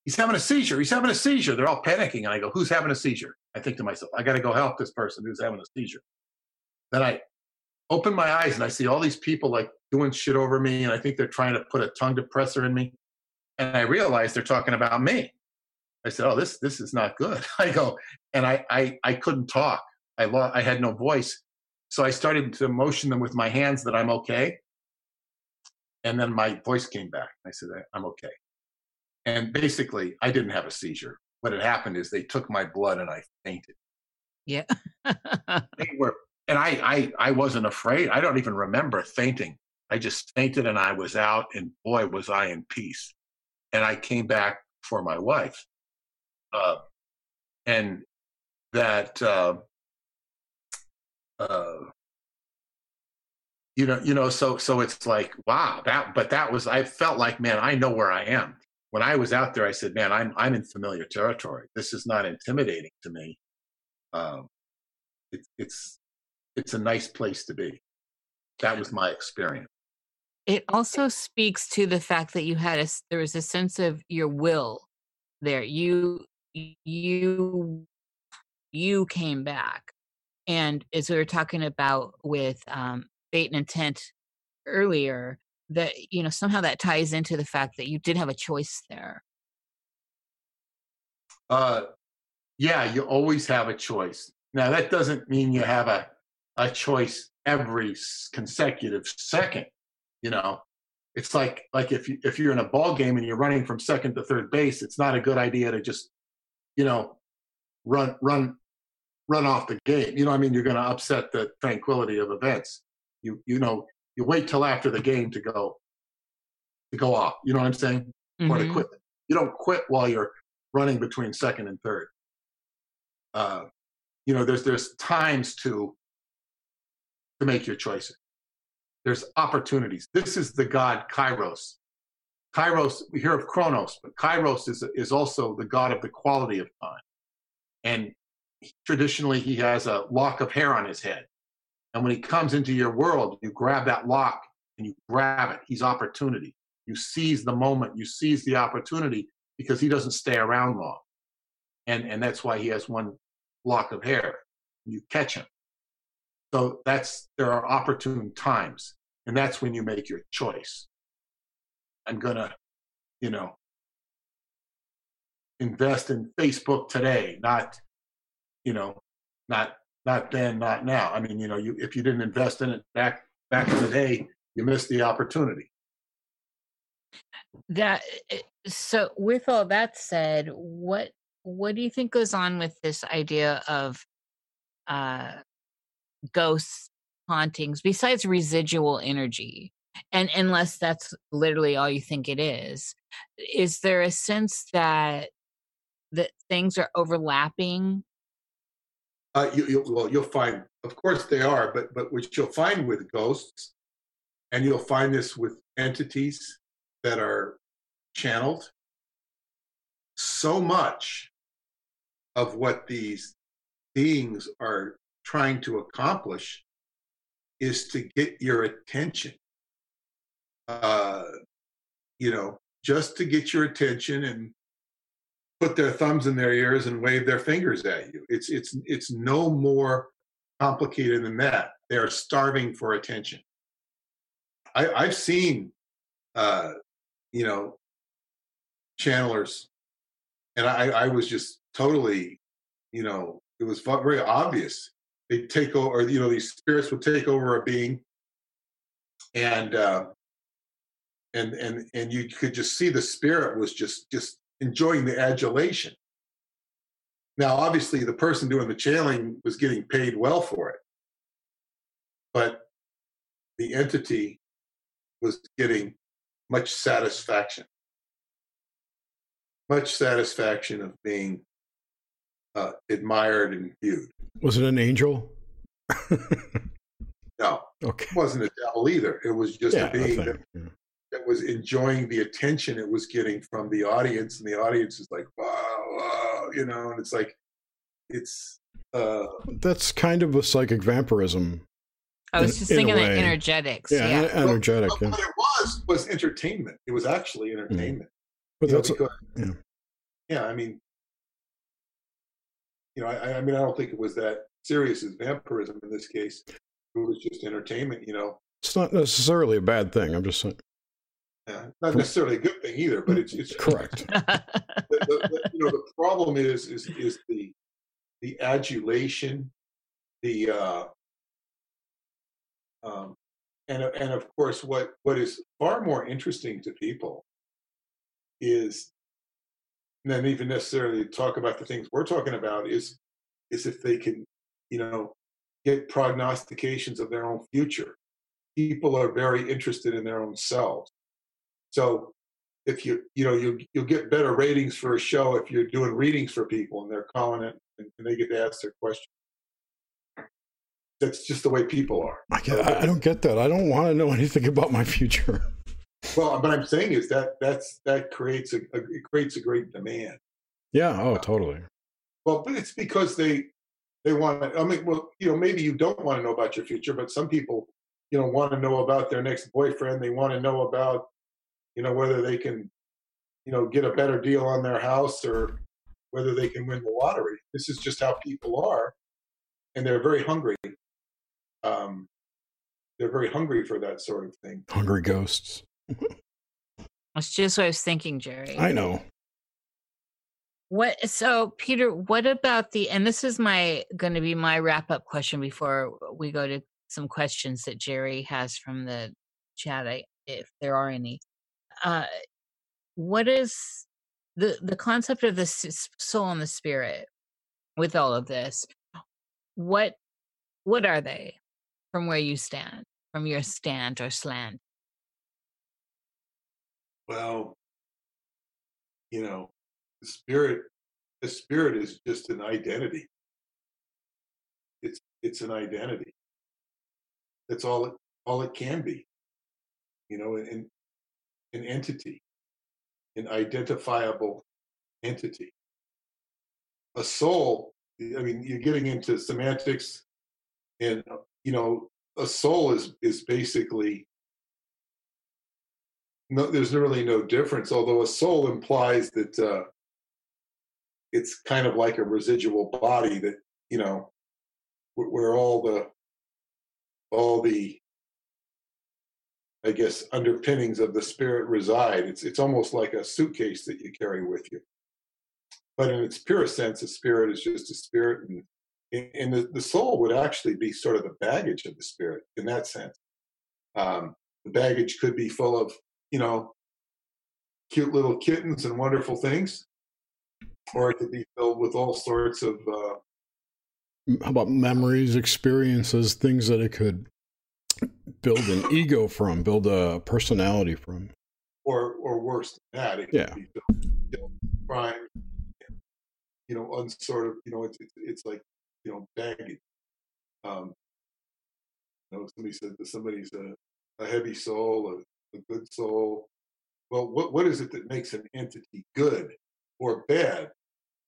"He's having a seizure. He's having a seizure." They're all panicking, and I go, "Who's having a seizure?" I think to myself, "I got to go help this person who's having a seizure." Then I open my eyes and I see all these people like doing shit over me, and I think they're trying to put a tongue depressor in me. And I realize they're talking about me. I said, "Oh, this this is not good." I go, and I I I couldn't talk. I lo- I had no voice. So I started to motion them with my hands that I'm okay. And then my voice came back. I said, I'm okay. And basically, I didn't have a seizure. What had happened is they took my blood and I fainted. yeah. They were, and I, I, I wasn't afraid. I don't even remember fainting. I just fainted and I was out, and boy, was I in peace. And I came back for my wife. Uh, and that, uh, uh, you know, you know, so so it's like, wow, that. But that was, I felt like, man, I know where I am. When I was out there, I said, man, I'm I'm in familiar territory. This is not intimidating to me. Um, it, it's it's a nice place to be. That was my experience. It also speaks to the fact that you had a there was a sense of your will there. You you you came back, and as we were talking about with um, fate and intent earlier, that you know somehow that ties into the fact that you did have a choice there. Uh, yeah, you always have a choice. Now that doesn't mean you have a a choice every consecutive second. You know, it's like like if you if you're in a ball game and you're running from second to third base, it's not a good idea to just, you know, run run run off the game. You know, I mean, you're going to upset the tranquility of events. You you know, you wait till after the game to go to go off. You know what I'm saying? Mm-hmm. Or to mm-hmm. quit. You don't quit while you're running between second and third. Uh, you know, there's there's times to to make your choices. There's opportunities. This is the god Kairos. Kairos, we hear of Kronos, but Kairos is is also the god of the quality of time. And traditionally, he has a lock of hair on his head. And when he comes into your world, you grab that lock and you grab it. He's opportunity. You seize the moment, you seize the opportunity because he doesn't stay around long. And, and that's why he has one lock of hair. You catch him. So that's there are opportune times, and that's when you make your choice. I'm gonna, you know, invest in Facebook today, not, you know, not not then, not now. I mean, you know, you if you didn't invest in it back back in the day, you missed the opportunity. That eh, so with all that said, what what do you think goes on with this idea of uh ghosts hauntings besides residual energy and unless that's literally all you think it is is there a sense that that things are overlapping uh, you, you, well you'll find of course they are but but what you'll find with ghosts and you'll find this with entities that are channeled so much of what these beings are trying to accomplish is to get your attention. Uh, you know, just to get your attention and put their thumbs in their ears and wave their fingers at you. It's it's it's no more complicated than that. They are starving for attention. I, I've seen, uh, you know, channelers, and I, I was just totally, you know, it was very obvious they take over, you know, these spirits would take over a being, and uh, and and and you could just see the spirit was just just enjoying the adulation. Now, obviously, the person doing the channeling was getting paid well for it, but the entity was getting much satisfaction, much satisfaction of being uh, admired and viewed. Was it an angel? no. Okay. It wasn't a devil either. It was just yeah, a being that, yeah. That, was enjoying the attention it was getting from the audience, and the audience is like, wow, wow, you know, and it's like, it's. Uh, That's kind of a psychic vampirism. I was in, just thinking of energetics. Yeah, yeah. energetic. But, but what it was was entertainment. It was actually mm. entertainment. Mm. But that's know, because, a, yeah. yeah, I mean, you know, I, I mean, I don't think it was that serious as vampirism in this case. It was just entertainment, you know. It's not necessarily a bad thing. I'm just saying. Yeah, not necessarily a good thing either, but it's it's correct. the, the, you know, the problem is is is the the adulation, the uh, um, and and of course, what what is far more interesting to people is than even necessarily talk about the things we're talking about is is if they can you know get prognostications of their own future people are very interested in their own selves so if you you know you you'll get better ratings for a show if you're doing readings for people and they're calling it and, and they get to ask their question that's just the way people are I, get, I don't get that i don't want to know anything about my future well, what I'm saying is that that's that creates a, a it creates a great demand. Yeah. Oh, totally. Well, but it's because they they want. I mean, well, you know, maybe you don't want to know about your future, but some people, you know, want to know about their next boyfriend. They want to know about, you know, whether they can, you know, get a better deal on their house or whether they can win the lottery. This is just how people are, and they're very hungry. Um, they're very hungry for that sort of thing. Hungry ghosts. That's just what I was thinking, Jerry. I know. What so Peter, what about the and this is my gonna be my wrap up question before we go to some questions that Jerry has from the chat. I if there are any. Uh, what is the the concept of the soul and the spirit with all of this? What what are they from where you stand, from your stand or slant? Well, you know, the spirit the spirit is just an identity. It's it's an identity. That's all it all it can be. You know, an an entity, an identifiable entity. A soul, I mean, you're getting into semantics and you know, a soul is is basically no, there's really no difference. Although a soul implies that uh, it's kind of like a residual body that you know where all the all the I guess underpinnings of the spirit reside. It's it's almost like a suitcase that you carry with you. But in its purest sense, a spirit is just a spirit, and and the, the soul would actually be sort of the baggage of the spirit in that sense. Um, the baggage could be full of you know cute little kittens and wonderful things, or it could be filled with all sorts of. Uh, How about memories, experiences, things that it could build an ego from, build a personality from, or or worse than that, it yeah. be filled with crime. You know, unsort of. You know, it's it's, it's like you know baggage. Um, you know, somebody said that somebody's a, a heavy soul, a, a good soul. Well, what what is it that makes an entity good or bad?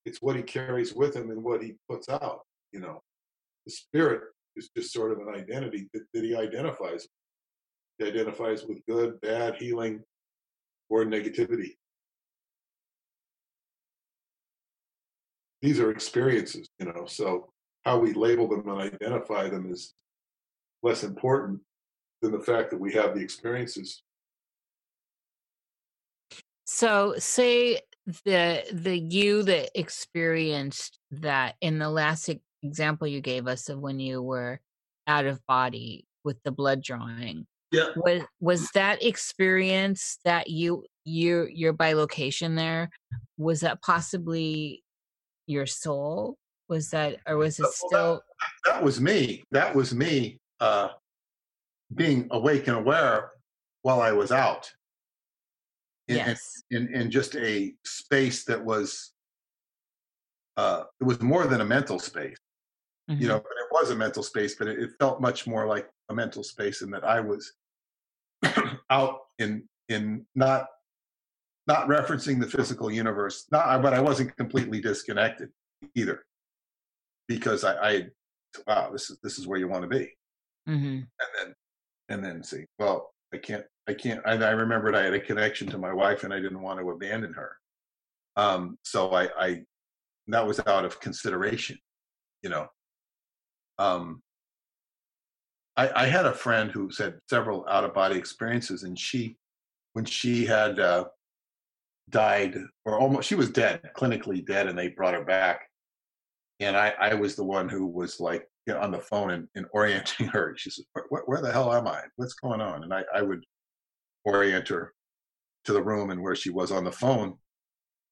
It's what he carries with him and what he puts out. You know, the spirit is just sort of an identity that, that he identifies. He identifies with good, bad, healing, or negativity. These are experiences, you know, so how we label them and identify them is less important than the fact that we have the experiences. So, say the the you that experienced that in the last example you gave us of when you were out of body with the blood drawing yeah. was was that experience that you you your bilocation there was that possibly your soul? Was that or was it still well, that, that, was me that was me uh being awake and aware while i was out. In, yes. in, in just a space that was uh, it was more than a mental space mm-hmm. you know but it was a mental space but it, it, felt much more like a mental space in that i was out in in not not referencing the physical universe not but i wasn't completely disconnected either because i i wow this is this is where you want to be mm-hmm. and then and then see well i can't I can't. I, I remembered I had a connection to my wife, and I didn't want to abandon her. Um, so I, I that was out of consideration, you know. Um, I, I had a friend who had several out of body experiences, and she, when she had uh, died, or almost, she was dead, clinically dead, and they brought her back. And I, I was the one who was like you know, on the phone and, and orienting her. She said, where, where, the hell am I? What's going on?" And I, I would orient her to the room and where she was on the phone.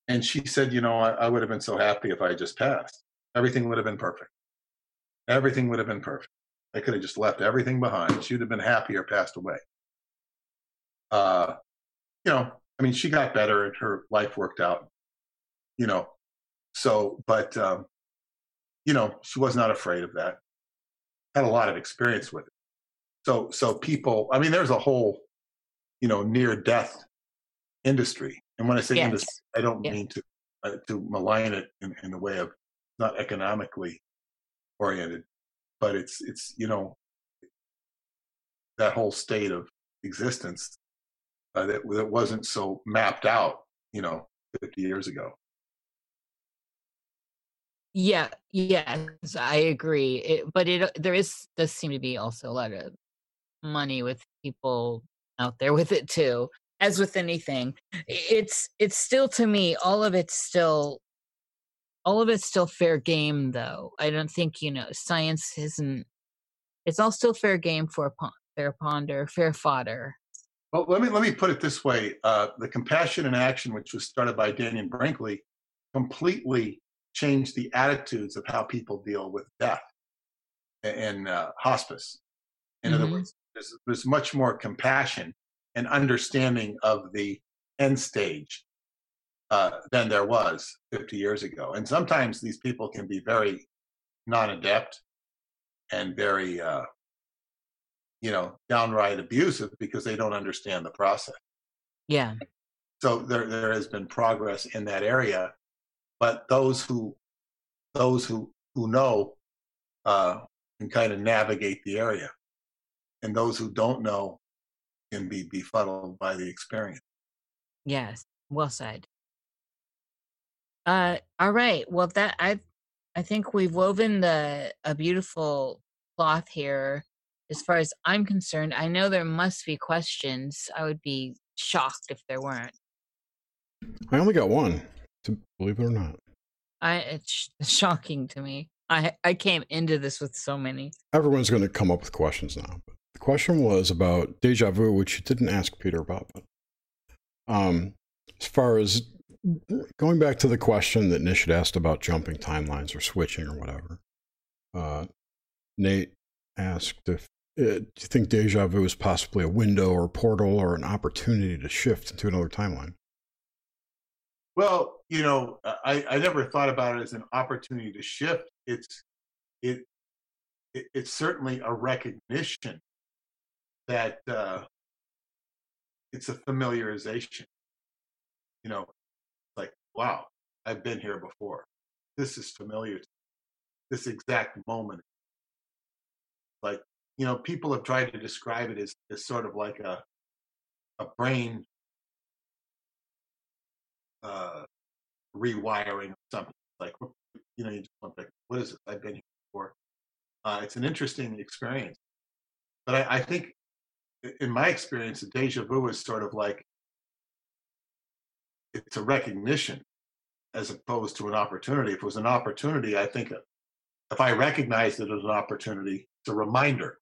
And she said, You know, I, I would have been so happy if I just passed. Everything would have been perfect. Everything would have been perfect. I could have just left everything behind. She would have been happy or passed away. Uh, you know, I mean, she got better and her life worked out, you know. So, but, um, you know, she was not afraid of that. Had a lot of experience with it. So, so people, I mean, there's a whole you know near death industry and when i say yes. industry i don't yes. mean to uh, to malign it in, in the way of not economically oriented but it's it's you know that whole state of existence uh, that that wasn't so mapped out you know 50 years ago. Yeah yes i agree it, but it there is does seem to be also a lot of money with people out there with it too as with anything it's it's still to me all of it's still all of it's still fair game though i don't think you know science isn't it's all still fair game for fair ponder fair fodder Well, let me let me put it this way: uh, the compassion in action, which was started by Dannion Brinkley, completely changed the attitudes of how people deal with death in uh, hospice. In mm-hmm. other words, there's, there's much more compassion and understanding of the end stage uh, than there was 50 years ago. And sometimes these people can be very non-adept and very, uh, you know, downright abusive because they don't understand the process. Yeah. So there, there has been progress in that area, but those who, those who who know, uh, can kind of navigate the area, and those who don't know can be befuddled by the experience. Yes, well said. Uh, all right. Well, that I, I think we've woven the a beautiful cloth here. As far as I'm concerned, I know there must be questions. I would be shocked if there weren't. I only got one, to believe it or not. I it's shocking to me. I I came into this with so many. Everyone's going to come up with questions now. But the question was about deja vu, which you didn't ask Peter about. But um, as far as going back to the question that Nish had asked about jumping timelines or switching or whatever, uh, Nate asked if uh, do you think deja vu is possibly a window or portal or an opportunity to shift into another timeline? Well, you know, I, I never thought about it as an opportunity to shift. It's it, it it's certainly a recognition that uh, it's a familiarization. You know, wow, I've been here before. This is familiar. to me. This exact moment. Like you know, people have tried to describe it as, as sort of like a a brain uh, rewiring something. Like you know, you just want to like, what is it? I've been here before. Uh, it's an interesting experience, but I, I think, in my experience, a deja vu is sort of like it's a recognition as opposed to an opportunity. If it was an opportunity, I think if I recognized it as an opportunity, it's a reminder.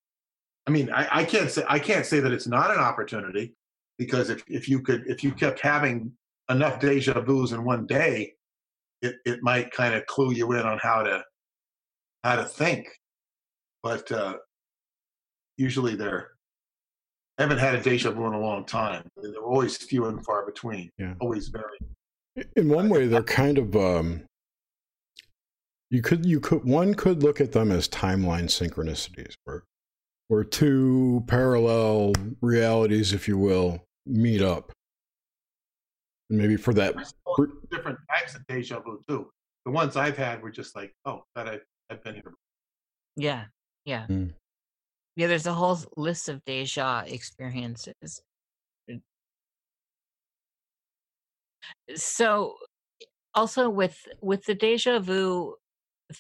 I mean, I, I can't say I can't say that it's not an opportunity because if, if you could if you kept having enough deja vu's in one day, it, it might kind of clue you in on how to how to think. But uh, usually they're I haven't had a deja vu in a long time. They're always few and far between. Yeah. Always very. In one way, they're kind of. Um, you could you could one could look at them as timeline synchronicities, where where two parallel realities, if you will, meet up maybe for that different types of deja vu too. The ones I've had were just like, oh, that I, I've been here. Yeah, yeah, mm. yeah. There's a whole list of deja experiences. So, also with with the deja vu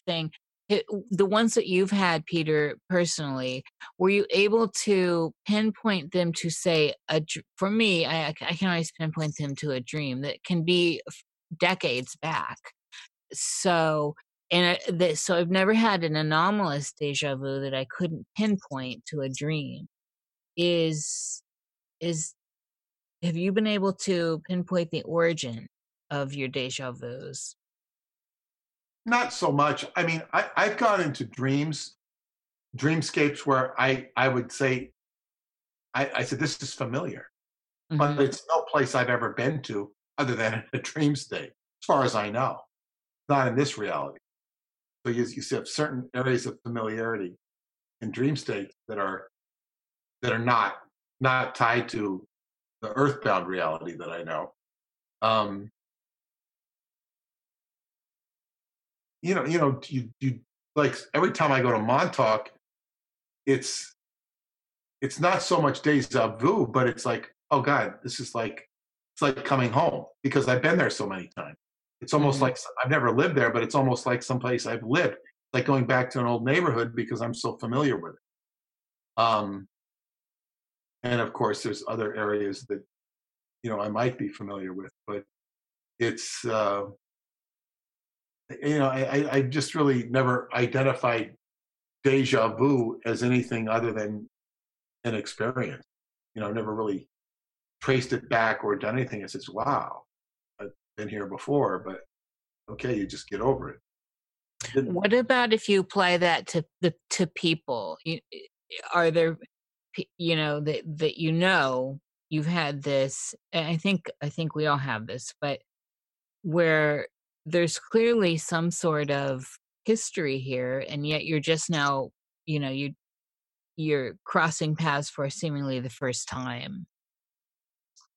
thing, it, the ones that you've had, Peter, personally, were you able to pinpoint them to say a? For me, I, I can always pinpoint them to a dream that can be decades back. So, and that, so I've never had an anomalous deja vu that I couldn't pinpoint to a dream. Is is have you been able to pinpoint the origin of your deja vu's? Not so much. I mean, I, I've gone into dreams, dreamscapes where I, I would say, I, I said, this is familiar, mm-hmm. but it's no place I've ever been to other than a dream state, as far as I know, not in this reality. So you, you have certain areas of familiarity in dream states that are that are not not tied to the earthbound reality that I know. Um, you know, you know, you you like every time I go to Montauk, it's it's not so much deja vu, but it's like, oh God, this is like it's like coming home because I've been there so many times. It's almost mm-hmm. like I've never lived there, but it's almost like someplace I've lived, like going back to an old neighborhood because I'm so familiar with it. Um, and of course, there's other areas that you know I might be familiar with, but it's uh, you know, I, I just really never identified deja vu as anything other than an experience. You know, never really traced it back or done anything. It says, wow, I've been here before, but okay, you just get over it. What about if you apply that to the to people? You, are there, you know, that that you know you've had this? and I think I think we all have this, but where there's clearly some sort of history here, and yet you're just now, you know, you you're crossing paths for seemingly the first time.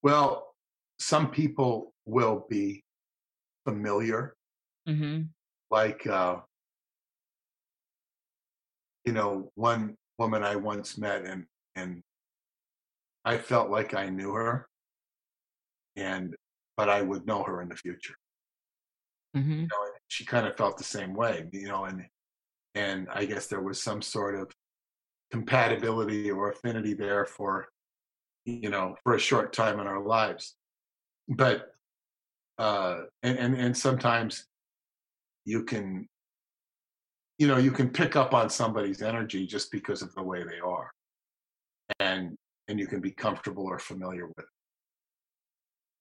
Well, some people will be familiar, hmm like, uh, you know, one woman I once met and, and I felt like I knew her and, but I would know her in the future. hmm you know, and she kind of felt the same way, you know, and and I guess there was some sort of compatibility or affinity there for, you know, for a short time in our lives. But uh and and, and sometimes you can you know, you can pick up on somebody's energy just because of the way they are. And and you can be comfortable or familiar with.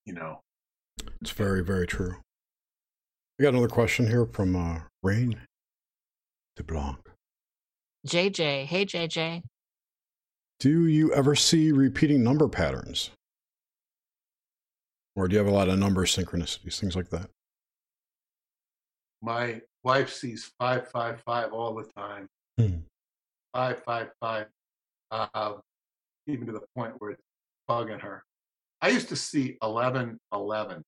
You know. It's very, very true. I got another question here from uh, Rain DeBlanc. JJ, hey JJ. Do you ever see repeating number patterns? Or do you have a lot of number synchronicities, things like that? My wife sees 555 all the time. Hmm. 555, uh, even to the point where it's bugging her. I used to see 1111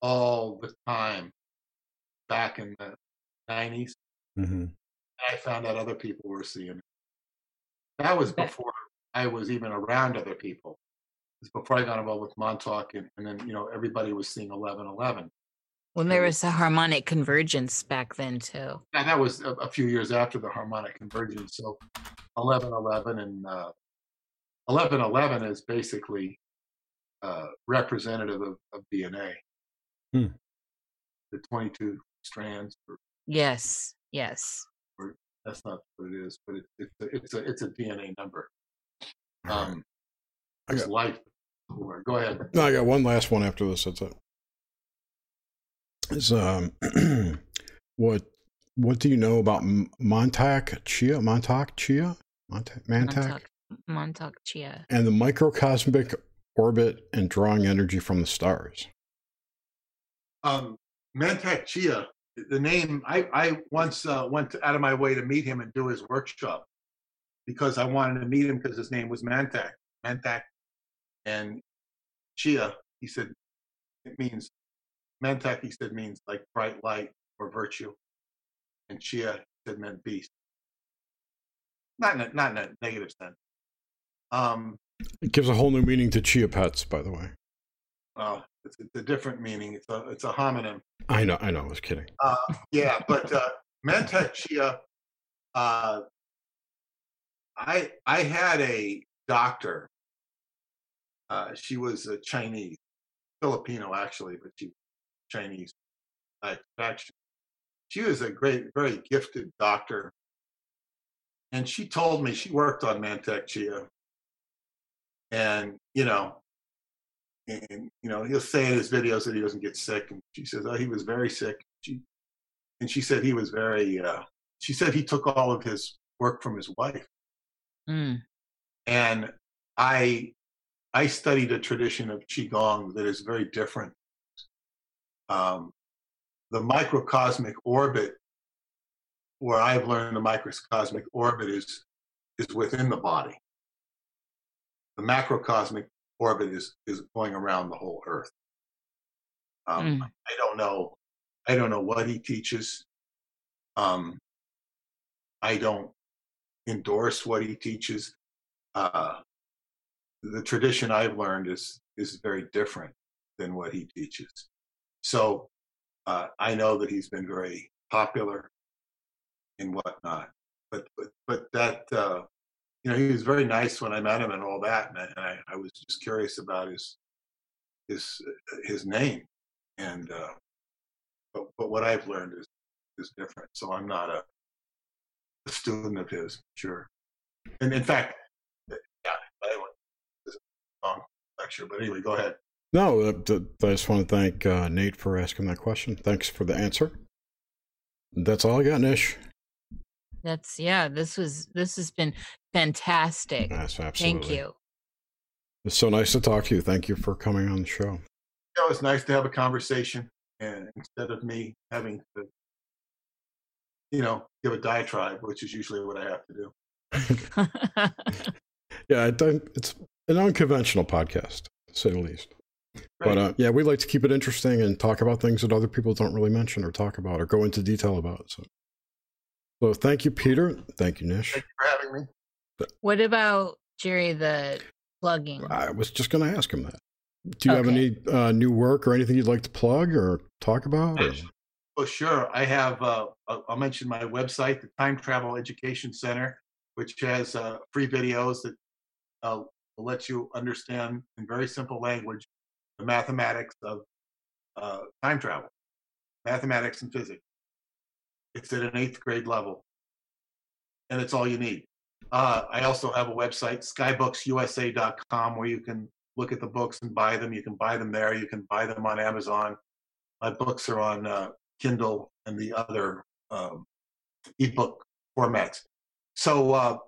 all the time back in the 90s. Mm-hmm. I found out other people were seeing it. That was before I was even around other people. It was before I got involved with Montauk, and, and then, you know, everybody was seeing 1111. When there was a harmonic convergence back then too. And that was a, a few years after the harmonic convergence. So 1111 and uh, 1111 is basically uh, representative of, of DNA. Hmm. The 22 strands, or, Yes, yes. that's not what it is, but it, it's, a, it's, a, it's a DNA number. Um, I it's got- life. Go ahead. No, I got one last one after this. That's it. Is um, what what do you know about M- Mantak Chia? Mantak Chia? Montauk Mantak? Montauk, Mantak Chia. And the microcosmic orbit and drawing energy from the stars. Um, Mantak Chia, the name, I, I once uh, went out of my way to meet him and do his workshop because I wanted to meet him because his name was Mantak. Mantak. And Chia, he said, it means, Mantak, he said, means like bright light or virtue. And Chia, said, meant beast. Not in a, not in a negative sense. Um, It gives a whole new meaning to Chia pets, by the way. well, it's, it's a different meaning. It's a, it's a homonym. I know, I know, I was kidding. Uh, yeah, but uh, Mantak Chia, uh, I I had a doctor. Uh, she was a Chinese, Filipino actually, but she Chinese extraction. She was a great, very gifted doctor, and she told me she worked on Mantak Chia, and you know, and you know he'll say in his videos that he doesn't get sick and she says oh he was very sick. She and she said he was very uh she said he took all of his work from his wife. Mm. and i i studied a tradition of qigong that is very different. Um the microcosmic orbit where i've learned the microcosmic orbit is is within the body the macrocosmic orbit is is going around the whole earth. Um, Mm. i don't know i don't know what he teaches. Um, i don't endorse what he teaches. Uh, the tradition i've learned is is very different than what he teaches. So uh, i know that he's been very popular and whatnot but but, but that uh, you know, he was very nice when I met him and all that, and I, and I, I was just curious about his his his name, and uh, but but what I've learned is is different. So I'm not a, a student of his, sure. And in fact, yeah, I went this is wrong. I lecture. But anyway, go ahead. No, uh, I just want to thank uh, Nate for asking that question. Thanks for the answer. That's all I got, Nish. That's yeah. This was this has been fantastic. Yes, absolutely. Thank you. It's so nice to talk to you. Thank you for coming on the show. Yeah, it was nice to have a conversation, and instead of me having to, you know, give a diatribe, which is usually what I have to do. yeah, it's an unconventional podcast, to say the least. But uh, yeah, we like to keep it interesting and talk about things that other people don't really mention or talk about or go into detail about. So, so thank you, Peter. Thank you, Nish. Thank you for having me. What about Jerry the plugging? I was just going to ask him that. Do you okay. have any uh, new work or anything you'd like to plug or talk about? Or? Well, sure. I have. Uh, I'll mention my website, the Time Travel Education Center, which has uh, free videos that uh, will let you understand in very simple language the mathematics of uh, time travel, mathematics and physics. It's at an eighth grade level, and it's all you need. Uh, I also have a website, skybooks.usa.com, where you can look at the books and buy them. You can buy them there. You can buy them on Amazon. My books are on uh, Kindle and the other um, ebook formats. So uh,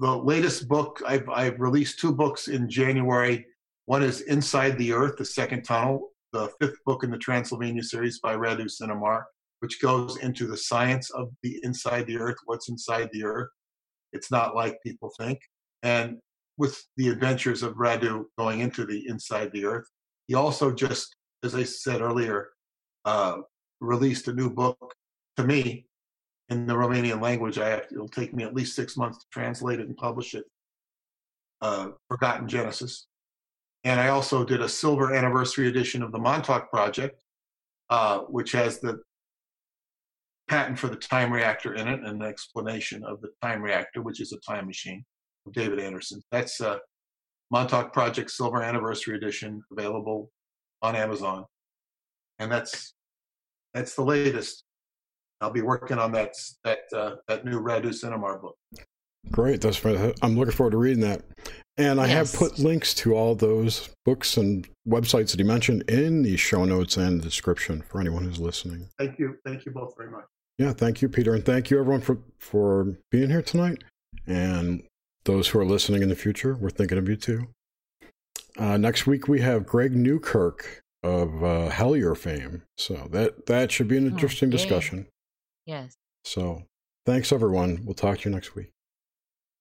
the latest book, I've, I've released two books in January. One is Inside the Earth, The Second Tunnel, the fifth book in the Transylvania series by Radu Cinamar, which goes into the science of the inside the Earth, what's inside the Earth. It's not like people think. And with the adventures of Radu going into the inside the Earth, he also just, as I said earlier, uh, released a new book to me in the Romanian language. I have, it'll take me at least six months to translate it and publish it. Uh, Forgotten Genesis. And I also did a silver anniversary edition of the Montauk Project, uh, which has the patent for the time reactor in it and an explanation of the time reactor, which is a time machine of David Anderson. That's uh, Montauk Project Silver Anniversary Edition, available on Amazon, and that's that's the latest. I'll be working on that that uh, that new Radu Cinamar book. Great, that's I'm looking forward to reading that. And I yes. have put links to all those books and websites that he mentioned in the show notes and the description for anyone who's listening. Thank you, thank you both very much. Yeah, thank you, Peter, and thank you everyone for for being here tonight. And those who are listening in the future, we're thinking of you too. Uh, next week we have Greg Newkirk of uh, Hellier fame, so that that should be an interesting okay. discussion. Yes. So thanks everyone. We'll talk to you next week.